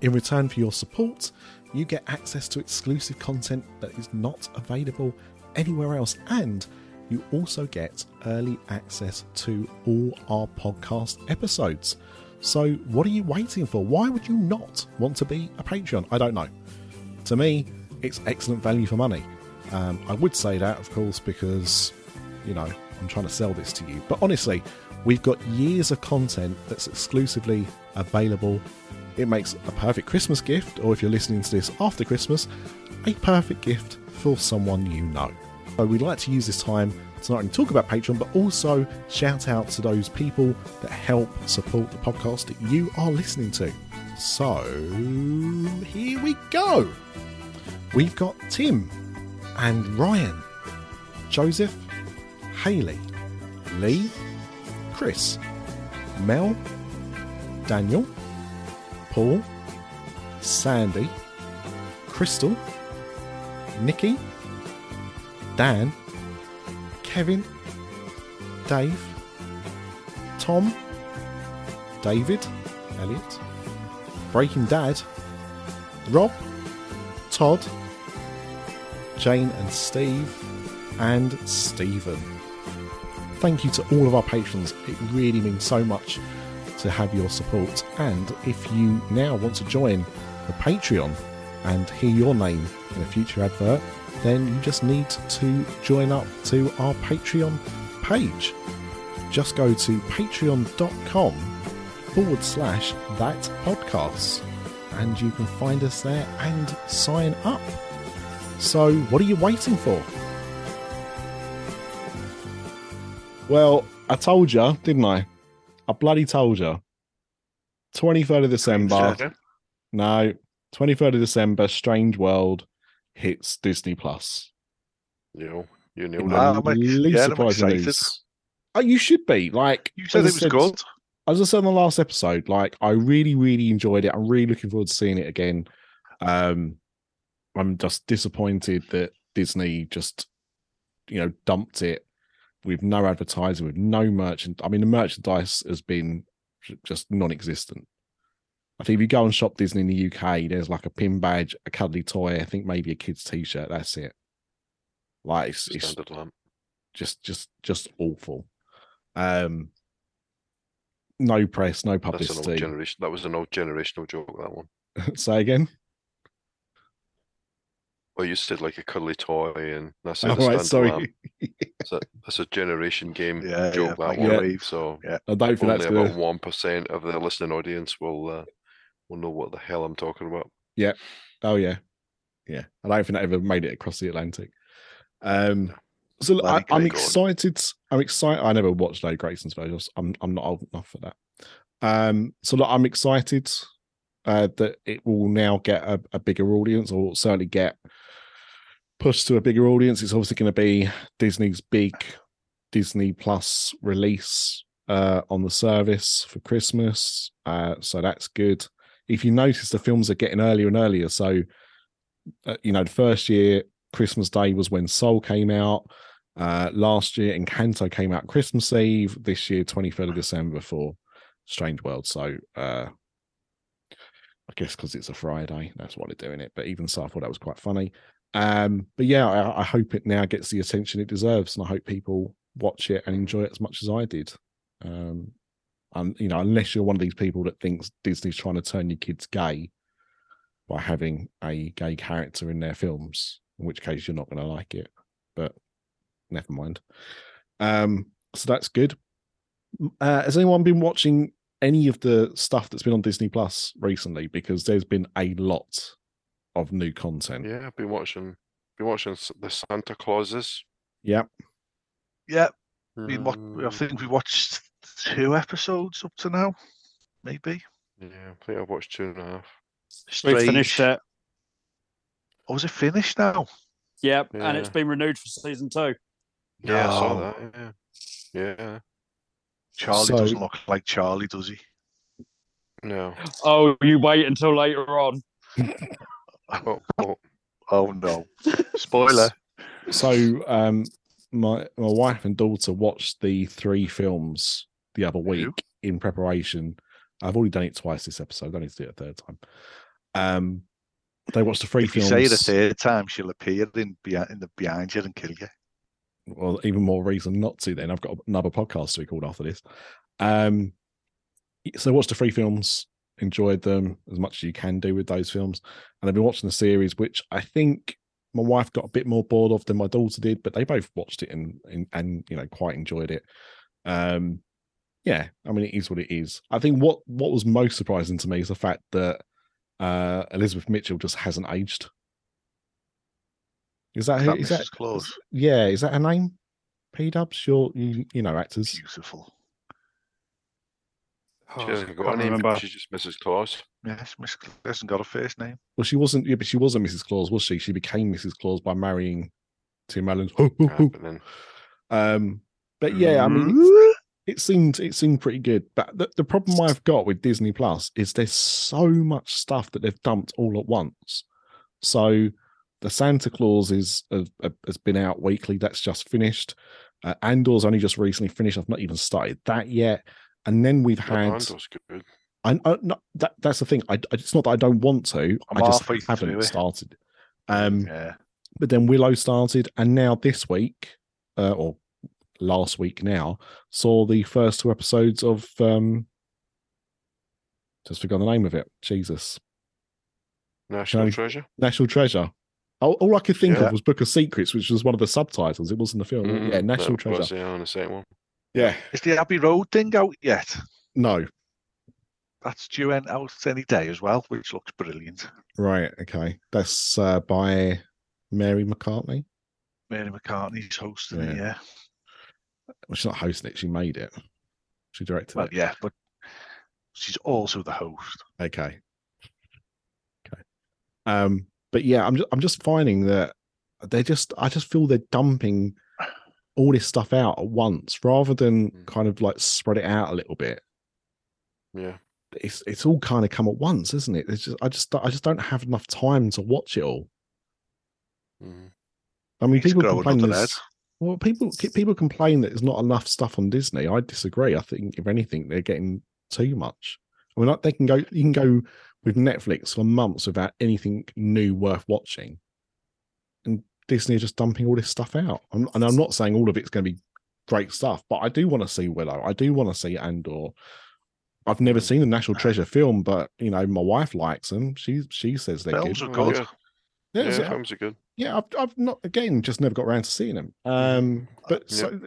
In return for your support, you get access to exclusive content that is not available anywhere else, and you also get early access to all our podcast episodes. So, what are you waiting for? Why would you not want to be a Patreon? I don't know. To me, it's excellent value for money. Um, I would say that, of course, because, you know, I'm trying to sell this to you. But honestly, we've got years of content that's exclusively available. It makes a perfect Christmas gift, or if you're listening to this after Christmas, a perfect gift for someone you know. So we'd like to use this time not only talk about Patreon, but also shout out to those people that help support the podcast that you are listening to. So here we go. We've got Tim and Ryan, Joseph, Haley, Lee, Chris, Mel, Daniel, Paul, Sandy, Crystal, Nikki, Dan, Kevin, Dave, Tom, David, Elliot, Breaking Dad, Rob, Todd, Jane and Steve, and Stephen. Thank you to all of our patrons. It really means so much to have your support. And if you now want to join the Patreon and hear your name in a future advert, then you just need to join up to our Patreon page. Just go to patreon.com forward slash that podcast and you can find us there and sign up. So, what are you waiting for? Well, I told you, didn't I? I bloody told you. 23rd of December. No, 23rd of December, Strange World hits Disney Plus. You know, you. Ah, I'm least yeah, I'm excited. Oh, you should be. Like You said it was good. As I said on the last episode, like I really, really enjoyed it. I'm really looking forward to seeing it again. Um, I'm just disappointed that Disney just, you know, dumped it with no advertising, with no merchant. I mean, the merchandise has been just non-existent. I think if you go and shop Disney in the UK, there's like a pin badge, a cuddly toy, I think maybe a kid's t-shirt. That's it. Like it's, it's lamp. just just just awful. Um no press, no That's an old publicity. generation. That was an old generational joke. That one. Say again. Well, you said like a cuddly toy, and that's a All right, standard sorry. That's a, that's a generation game Yeah, joke. yeah, that one. a wave. So I don't think only that's about one percent of the listening audience will uh, will know what the hell I'm talking about. Yeah. Oh yeah. Yeah. I don't think that ever made it across the Atlantic. Um, so Bloody I, I'm excited. I'm excited. I never watched Larry Grayson's version. I'm I'm not old enough for that. Um, so look, I'm excited uh, that it will now get a, a bigger audience, or certainly get pushed to a bigger audience. It's obviously going to be Disney's big Disney Plus release uh, on the service for Christmas. Uh, so that's good. If you notice, the films are getting earlier and earlier. So, uh, you know, the first year Christmas Day was when Soul came out. Uh, last year, Encanto came out Christmas Eve. This year, 23rd of December for Strange World. So, uh, I guess because it's a Friday, that's why they're doing it. But even so, I thought that was quite funny. Um, but yeah, I, I hope it now gets the attention it deserves, and I hope people watch it and enjoy it as much as I did. Um, and you know, unless you're one of these people that thinks Disney's trying to turn your kids gay by having a gay character in their films, in which case you're not going to like it. But never mind. Um, so that's good. Uh, has anyone been watching any of the stuff that's been on Disney Plus recently? Because there's been a lot of new content. Yeah, I've been watching. Been watching the Santa Clauses. Yep. Yeah, we what I Mm, think we watched two episodes up to now, maybe. Yeah, I think I've watched two and a half. We finished it. Oh, is it finished now? Yep, and it's been renewed for season two. Yeah, I saw that. Yeah, yeah. Charlie So- doesn't look like Charlie, does he? No. Oh, you wait until later on. Oh, oh, Oh no! Spoiler. So um my my wife and daughter watched the three films the other week in preparation. I've already done it twice this episode. I don't need to do it a third time. Um they watched the three If you films. say it a third time, she'll appear in behind in the behind you and kill you. well, even more reason not to. Then I've got another podcast to be called after this. Um, so watched the three films, enjoyed them as much as you can do with those films, and I've been watching the series, which I think my wife got a bit more bored of than my daughter did, but they both watched it and and, and you know quite enjoyed it. Um, yeah, I mean it is what it is. I think what what was most surprising to me is the fact that uh Elizabeth Mitchell just hasn't aged. Is that Is who? that Is that Mrs. Claus? yeah, is that her name? P Dubs, you're you you know actors. Beautiful. she Oh, hasn't got can't a name. remember. She's just Mrs. Claus. Yes, Miss Claus hasn't got a first name. Well, she wasn't. Yeah, but she wasn't Mrs. Claus, was she? She became Mrs. Claus by marrying Tim but Um, but yeah, I mean, it's- it seemed it seemed pretty good. But the, the problem I've got with Disney Plus is there's so much stuff that they've dumped all at once. So the Santa Claus is uh, uh, has been out weekly. That's just finished. Uh, Andor's only just recently finished. I've not even started that yet. And then we've oh, had. Andor's good. I, I no, that that's the thing. I, I- it's not that I don't want to. I'm I just haven't started. Um, Yeah. but then Willow started, and now this week, uh, or last week now, saw the first two episodes of um, just forgot the name of it. Jesus, National. Treasure. National Treasure. All, all I could think Yeah. of was Book of Secrets, which was one of the subtitles. It wasn't the film. Mm, yeah, National Treasure. Was, yeah, on the second one. Yeah, Is the Abbey Road thing out yet? no, That's due out any day as well, which looks brilliant. right, okay. That's uh, by Mary McCartney. Mary McCartney's hosting it, Yeah. Yeah. Well, she's not hosting it; she made it. She directed Well, it. yeah, but she's also the host. Okay. Okay. Um, but yeah, I'm just I'm just finding that they just I just feel they're dumping all this stuff out at once rather than Mm. kind of like spread it out a little bit. Yeah. It's it's all kind of come at once, isn't it? It's just I just I just don't have enough time to watch it all. Mm. I mean, Needs people complain another there's well, people people complain that there's not enough stuff on Disney. I disagree. I think if anything, they're getting too much. I mean, like they can go, you can go with Netflix for months without anything new worth watching, and Disney are just dumping all this stuff out. I'm, and I'm not saying all of it's going to be great stuff, but I do want to see Willow. I do want to see Andor. I've never Mm. seen the National Treasure film, but you know, my wife likes them. She she says they're Films good. are Oh, good. Yeah, Yeah, yeah, so- films are good. yeah, I've, I've not again just never got around to seeing them. Um, but Yeah. so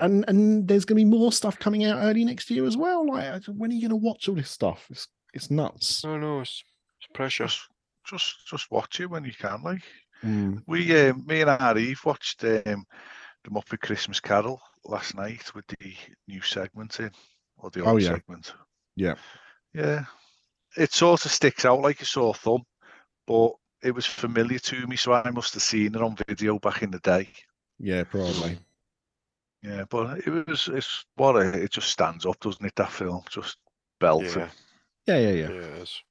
and and there's going to be more stuff coming out early next year as well. Like, when are you going to watch all this stuff? It's it's nuts. No, no, it's, it's pressure. Just, just, just watch it when you can. Like, Mm. We, uh, me and Harry watched um, the Muppet Christmas Carol last night with the new segment in, or the Oh, old yeah. segment. Yeah. Yeah. It sort of sticks out like a sore thumb, but it was familiar to me, so I must have seen it on video back in the day. Yeah, probably. Yeah, but it was it's what a, it just stands up, doesn't it? That film just belting. Yeah, Yeah, yeah, yeah, yeah. it is.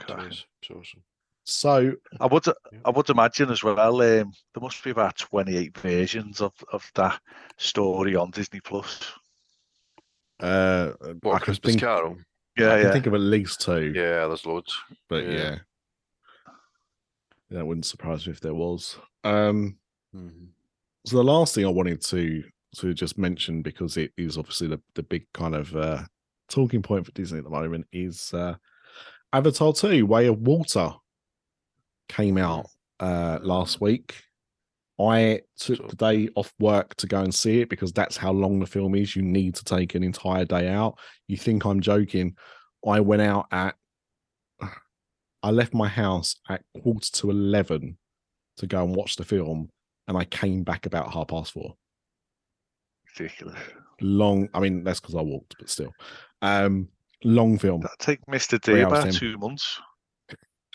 It cracking. It's awesome. So I would Yeah. I would imagine as well. Um, there must be about twenty eight versions of, of that story on Disney Plus. uh What I a can Christmas think Carol? Yeah, I can yeah. think of at least two. Yeah, there's loads. but yeah. yeah. That wouldn't surprise me if there was. Um Mhm. so the last thing I wanted to to just mention because it is obviously the, the big kind of uh talking point for Disney at the moment is uh Avatar 2 Way of Water came out uh last week. I took So- the day off work to go and see it because that's how long the film is. You need to take an entire day out. You think I'm joking. I went out at I left my house at quarter to eleven to go and watch the film, and I came back about half past four. Ridiculous. Long, I mean, that's because I walked, but still, um, long film. That take Mr. D hours, about two months.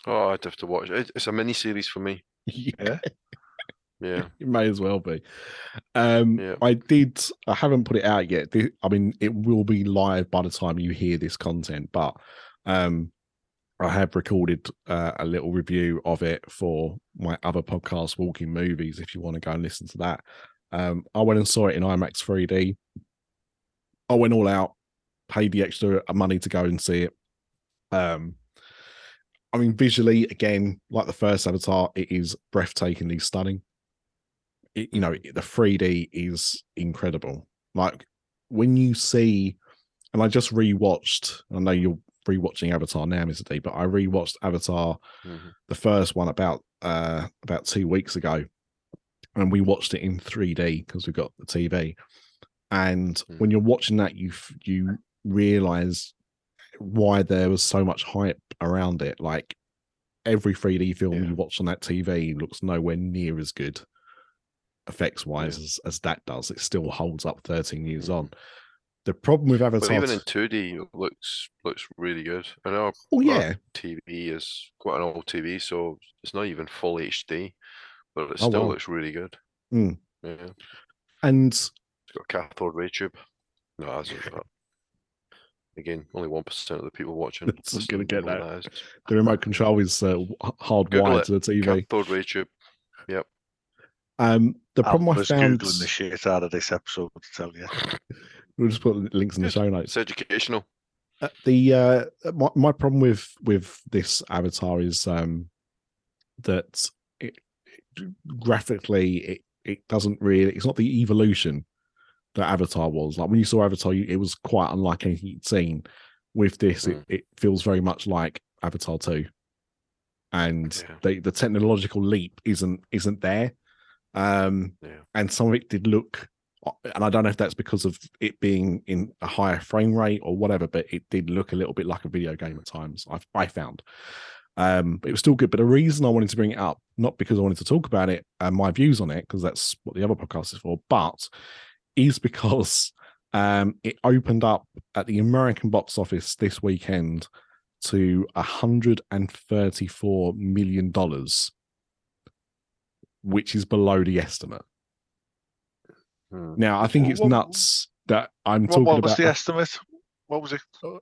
Oh, I'd have to watch it. It's a mini series for me. yeah, Yeah. it may as well be. Um, Yeah. I did. I haven't put it out yet. I mean, it will be live by the time you hear this content, but um, I have recorded uh, a little review of it for my other podcast, Walking Movies. If you want to go and listen to that, um, I went and saw it in IMAX 3D. I went all out, paid the extra money to go and see it. Um, I mean, visually, again, like the first Avatar, it is breathtakingly stunning. It, you know, the 3D is incredible. Like when you see, and I just rewatched. I know you're rewatching Avatar now, Mr. D, but I rewatched Avatar, Mhm. the first one, about uh about two weeks ago, and we watched it in 3D because we've got the TV. And Mm. when you're watching that, you you realize why there was so much hype around it. Like every 3D film Yeah. you watch on that TV looks nowhere near as good effects wise as, as that does. It still holds up 13 years on. The problem with But even in 2D, it looks looks really good. I know oh our yeah, TV is quite an old TV, so it's not even full HD, but it Oh, still wow. looks really good. Mm. Yeah, it's and got cathode ray tube. No, it hasn't. Again, only one percent of the people watching. That's not gonna get know that. the remote control is uh, hardwired to the TV. Cathode ray tube. Yep. Um, the problem I was found, googling the shit out of this episode to tell you. we'll just put links in the show notes. It's educational. Uh, the uh my, my problem with with this avatar is um that it, it graphically it it doesn't really it's not the evolution that avatar was like when you saw avatar you, it was quite unlike anything you'd seen with this it, it feels very much like avatar 2 and Yeah. the the technological leap isn't isn't there um Yeah. and some of it did look and I don't know if that's because of it being in a higher frame rate or whatever, but it did look a little bit like a video game at times. I, I found, um, but it was still good. But the reason I wanted to bring it up, not because I wanted to talk about it and my views on it, because that's what the other podcast is for, but is because um, it opened up at the American box office this weekend to 134 million dollars, which is below the estimate. Hmm. Now, I think What- it's what- nuts that I'm What, talking what was about. the estimate? What was it?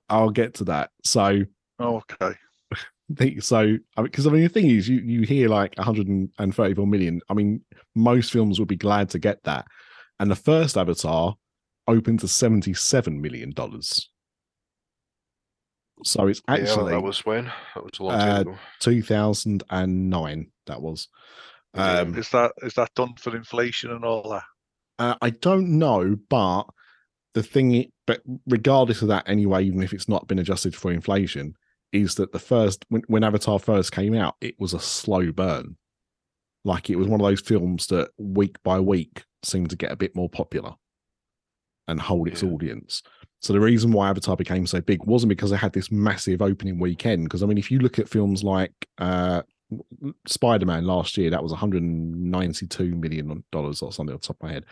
I'll get to that. So, Oh, okay. the- so because I mean, the thing is, you you hear like 134 million. I mean, most films would be glad to get that, and the first Avatar opened to 77 million dollars. So it's yeah, actually that was when that was a long uh, time ago. 2009. That was. Um, Is that is that done for inflation and all that? Uh, I don't know, but the thing, but regardless of that, anyway, even if it's not been adjusted for inflation, is that the first when, when Avatar first came out, it was a slow burn. Like it was one of those films that week by week seemed to get a bit more popular and hold its Yeah. audience. So the reason why Avatar became so big wasn't because it had this massive opening weekend. Because I mean, if you look at films like uh, Spider Man last year, that was 192 million dollars or something off the top of my head.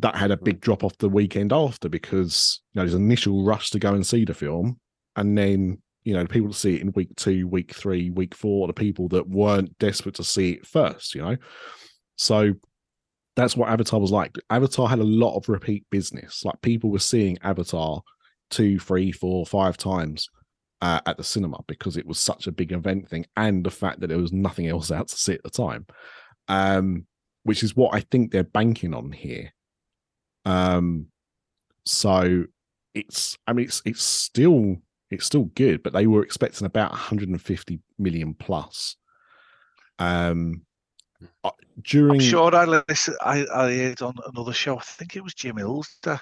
That had a big drop off the weekend after because you know there's an initial rush to go and see the film, and then you know the people that see it in week two, week three, week four, the people that weren't desperate to see it first, you know. So that's what Avatar was like. Avatar had a lot of repeat business. Like people were seeing Avatar two, three, four, five times uh, at the cinema because it was such a big event thing, and the fact that there was nothing else out to see at the time, um, which is what I think they're banking on here. Um, so it's, I mean, it's it's still it's still good, but they were expecting about 150 million plus. Um, uh, during I'm sure I listen. I, I heard on another show. I think it was Jim Hill's the,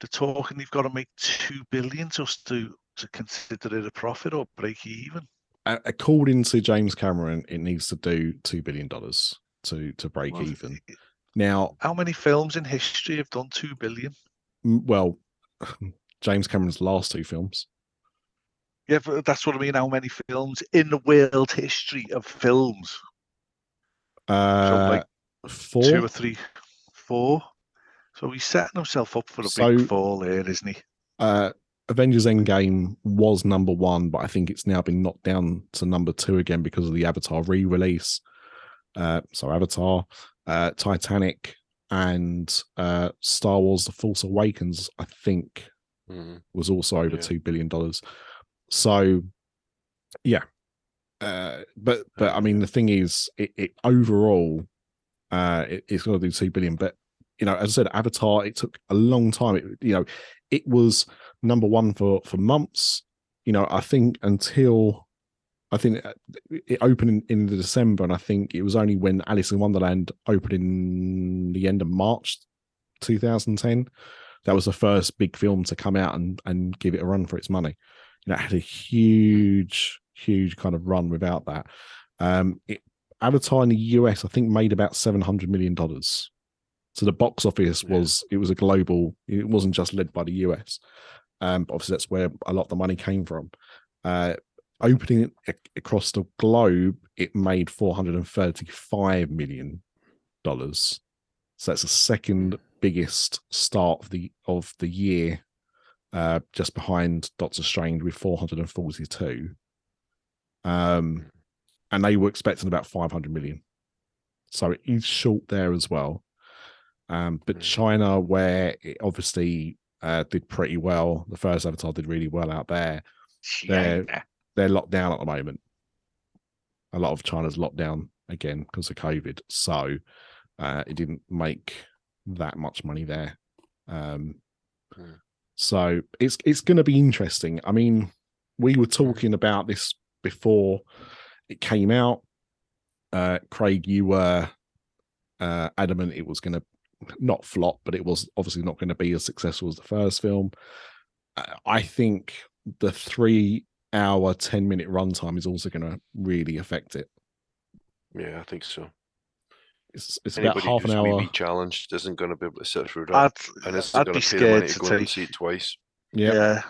they're talking. They've got to make two billion just to to consider it a profit or break even. according to James Cameron, it needs to do two billion dollars to to break Well, even. Now, How many films in history have done two billion? well, James Cameron's last two films. Yeah, but that's what I mean. How many films in the world history of films? Uh, like four. Two or three, four. So he's setting himself up for a So- big fall here, isn't he? uh, Avengers Endgame was number one, but I think it's now been knocked down to number two again because of the Avatar re-release. Uh, so Avatar, uh, Titanic, and uh, Star Wars: The Force Awakens, I think, Mhm. was also over Yeah. two billion dollars. So, yeah, uh, but but I mean, the thing is, it, it overall, uh, it, it's going to do two billion. But you know, as I said, Avatar, it took a long time. It, you know, it was number one for for months. You know, I think until I think it opened in, in December, and I think it was only when Alice in Wonderland opened in the end of March 2010 that was the first big film to come out and and give it a run for its money. You know, it had a huge, huge kind of run without that. Um, it, Avatar in the US, I think, made about seven hundred million dollars. So the box office Yeah. was it was a global. It wasn't just led by the US. Um, obviously, that's where a lot of the money came from. Uh, opening it across the globe, it made four hundred and thirty-five million dollars. So that's the second biggest start of the of the year, uh, just behind Doctor Strange with 442. Um, and they were expecting about 500 million. So it is short there as well. Um, but Mm. China, where it obviously uh, did pretty well, the first Avatar did really well out there. They're-. They're locked down at the moment. A lot of China's locked down again because of COVID. So uh, it didn't make that much money there. Um, Hmm. So it's it's going to be interesting. I mean, we were talking about this before it came out. Uh, Craig, you were uh, adamant it was going to not flop, but it was obviously not going to be as successful as the first film. I think the three hour, 10 minute runtime is also going to really affect it. Yeah, I think so. It's, it's about Anybody half an hour. wee challenged isn't going to be able to sit through that, I'd, and isn't I'd going be to pay scared to to go and take. see it twice. Yeah, Yeah,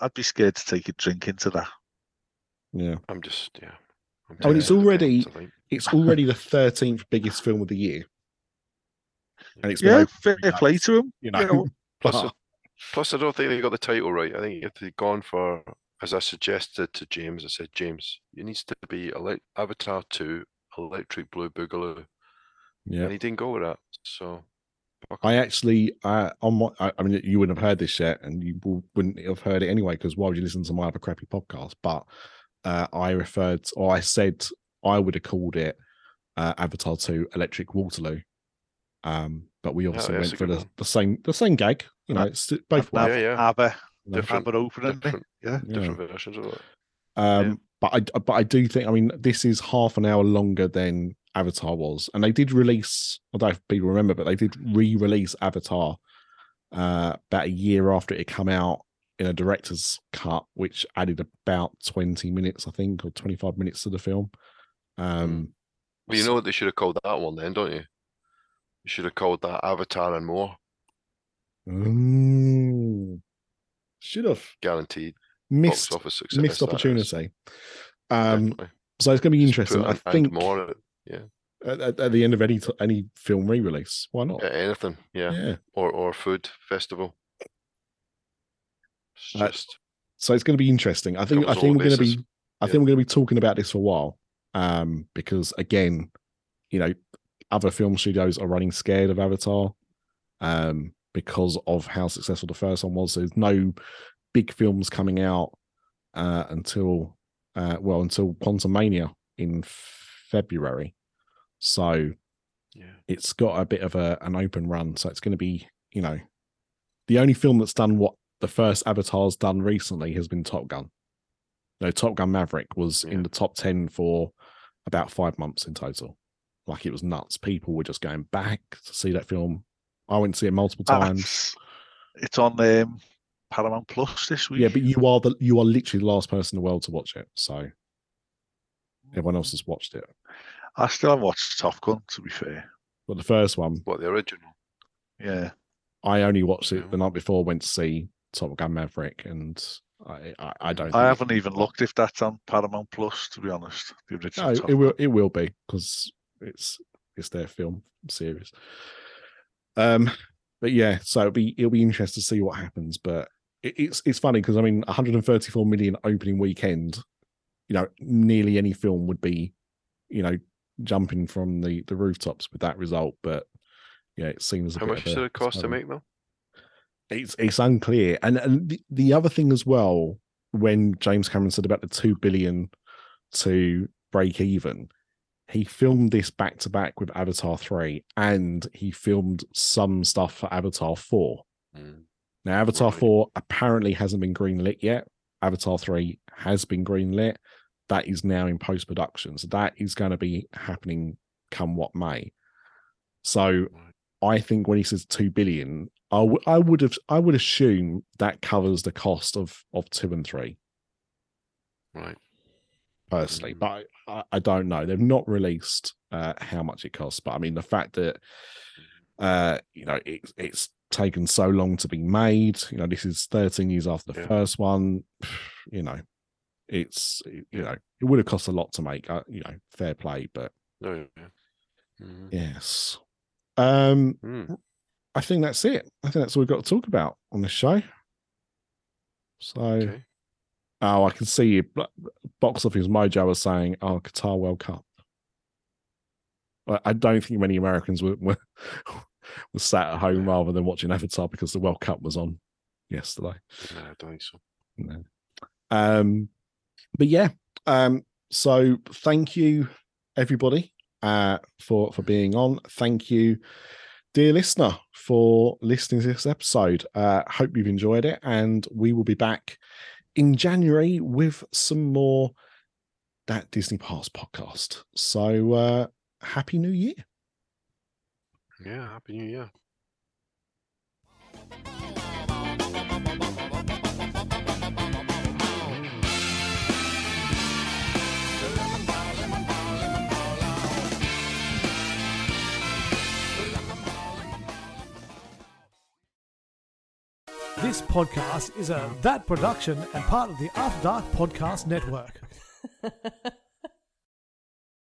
I'd be scared to take a drink into that. yeah. I'm just yeah. I'm I mean, it's too sick of already- It's already the 13th biggest film of the year. And it's been Yeah, fair three play to him. You know, you know. Plus, but- I- plus, I don't think they got the title right. I think if they'd gone for, as I suggested to James, I said, James, it needs to be Elec Avatar Two, Electric Blue Boogaloo, yeah. and he didn't go with that. So, I actually, uh, on my, I, I mean, you wouldn't have heard this yet, and you wouldn't have heard it anyway, because why would you listen to my other crappy podcast? But uh, I referred, or I said, I would have called it uh, Avatar Two: Electric Waterloo. Um, but we obviously that's went a for the, the same the same gag. You know, it's both Have, ways. Yeah, yeah. have a you know. different- have an opening. different- Yeah. Yeah. different versions of it. Um, but I but I do think I mean this is half an hour longer than Avatar was, and they did release. I don't know if people remember, but they did re-release Avatar uh, about a year after it had come out in a director's cut, which added about twenty minutes, I think, or twenty-five minutes to the film. Um, Well, you so- know what they should have called that one then, don't you? You should have called that Avatar and more, mm, should have guaranteed box missed office success. missed opportunity. Um, Definitely. So it's going to be interesting. I think more at at, at, at the end of any t- any film re-release, why not? Yeah, anything. Yeah. yeah. Or or food festival. It's Uh, just So it's going to be interesting. I think I think we're going to be I Yeah. think we're going to be talking about this for a while, um, because again, you know, other film studios are running scared of Avatar, um, because of how successful the first one was. There's no big films coming out uh, until uh, well until Quantumania in February, so yeah. it's got a bit of a an open run. So it's going to be you know, the only film that's done what the first Avatar's done recently has been Top Gun. No, Top Gun Maverick was in the top 10 for about five months in total. Like it was nuts. People were just going back to see that film. I went to see it multiple times. That's- It's on um, Paramount Plus this week. Yeah, but you are the you are literally the last person in the world to watch it. So everyone else has watched it. I still haven't watched Top Gun, to be fair. But the first one, What the original? Yeah. I only watched it the night before. Went to see Top Gun Maverick, and I I, I don't. I think haven't even looked if that's on Paramount Plus, to be honest. The original. No, it will. It will be because it's it's their film series. Um, but yeah, so it'll be it'll be interesting to see what happens. But it, it's it's funny because I mean, 134 million opening weekend. You know, nearly any film would be, you know, jumping from the the rooftops with that result. But yeah, it seems How much did it cost to make them? it's it's unclear. And and the, the other thing as well, when James Cameron said about the two billion to break even, he filmed this back to back with Avatar three, and he filmed some stuff for Avatar four. Mm. Now, Avatar Right. four apparently hasn't been greenlit yet. Avatar three has been greenlit. That is now in post production, so that is going to be happening come what may. So I think when he says two billion, I w- I would have I would assume that covers the cost of of two and three Right. Personally, Mm. but I, I don't know. They've not released uh, how much it costs, but I mean the fact that uh, you know it, it's taken so long to be made. You know, this is thirteen years after the Yeah. first one. You know, it's you know it would have cost a lot to make. Uh, you know, fair play, but No, yeah. Mhm. yes. Um, Mm. I think that's it. I think that's all we've got to talk about on this show. So, Okay. Oh, I can see Box Office Mojo was saying, "Oh, Qatar World Cup." I don't think many Americans were were, were sat at home rather than watching Avatar because the World Cup was on yesterday. No, I don't think so. No. Um, but yeah. Um, so thank you everybody uh for for being on. Thank you, dear listener, for listening to this episode. Uh hope you've enjoyed it, and we will be back in January with some more that Disney Pass podcast. So uh happy new year. Yeah, happy new year. This podcast is a That production and part of the After Dark Podcast Network.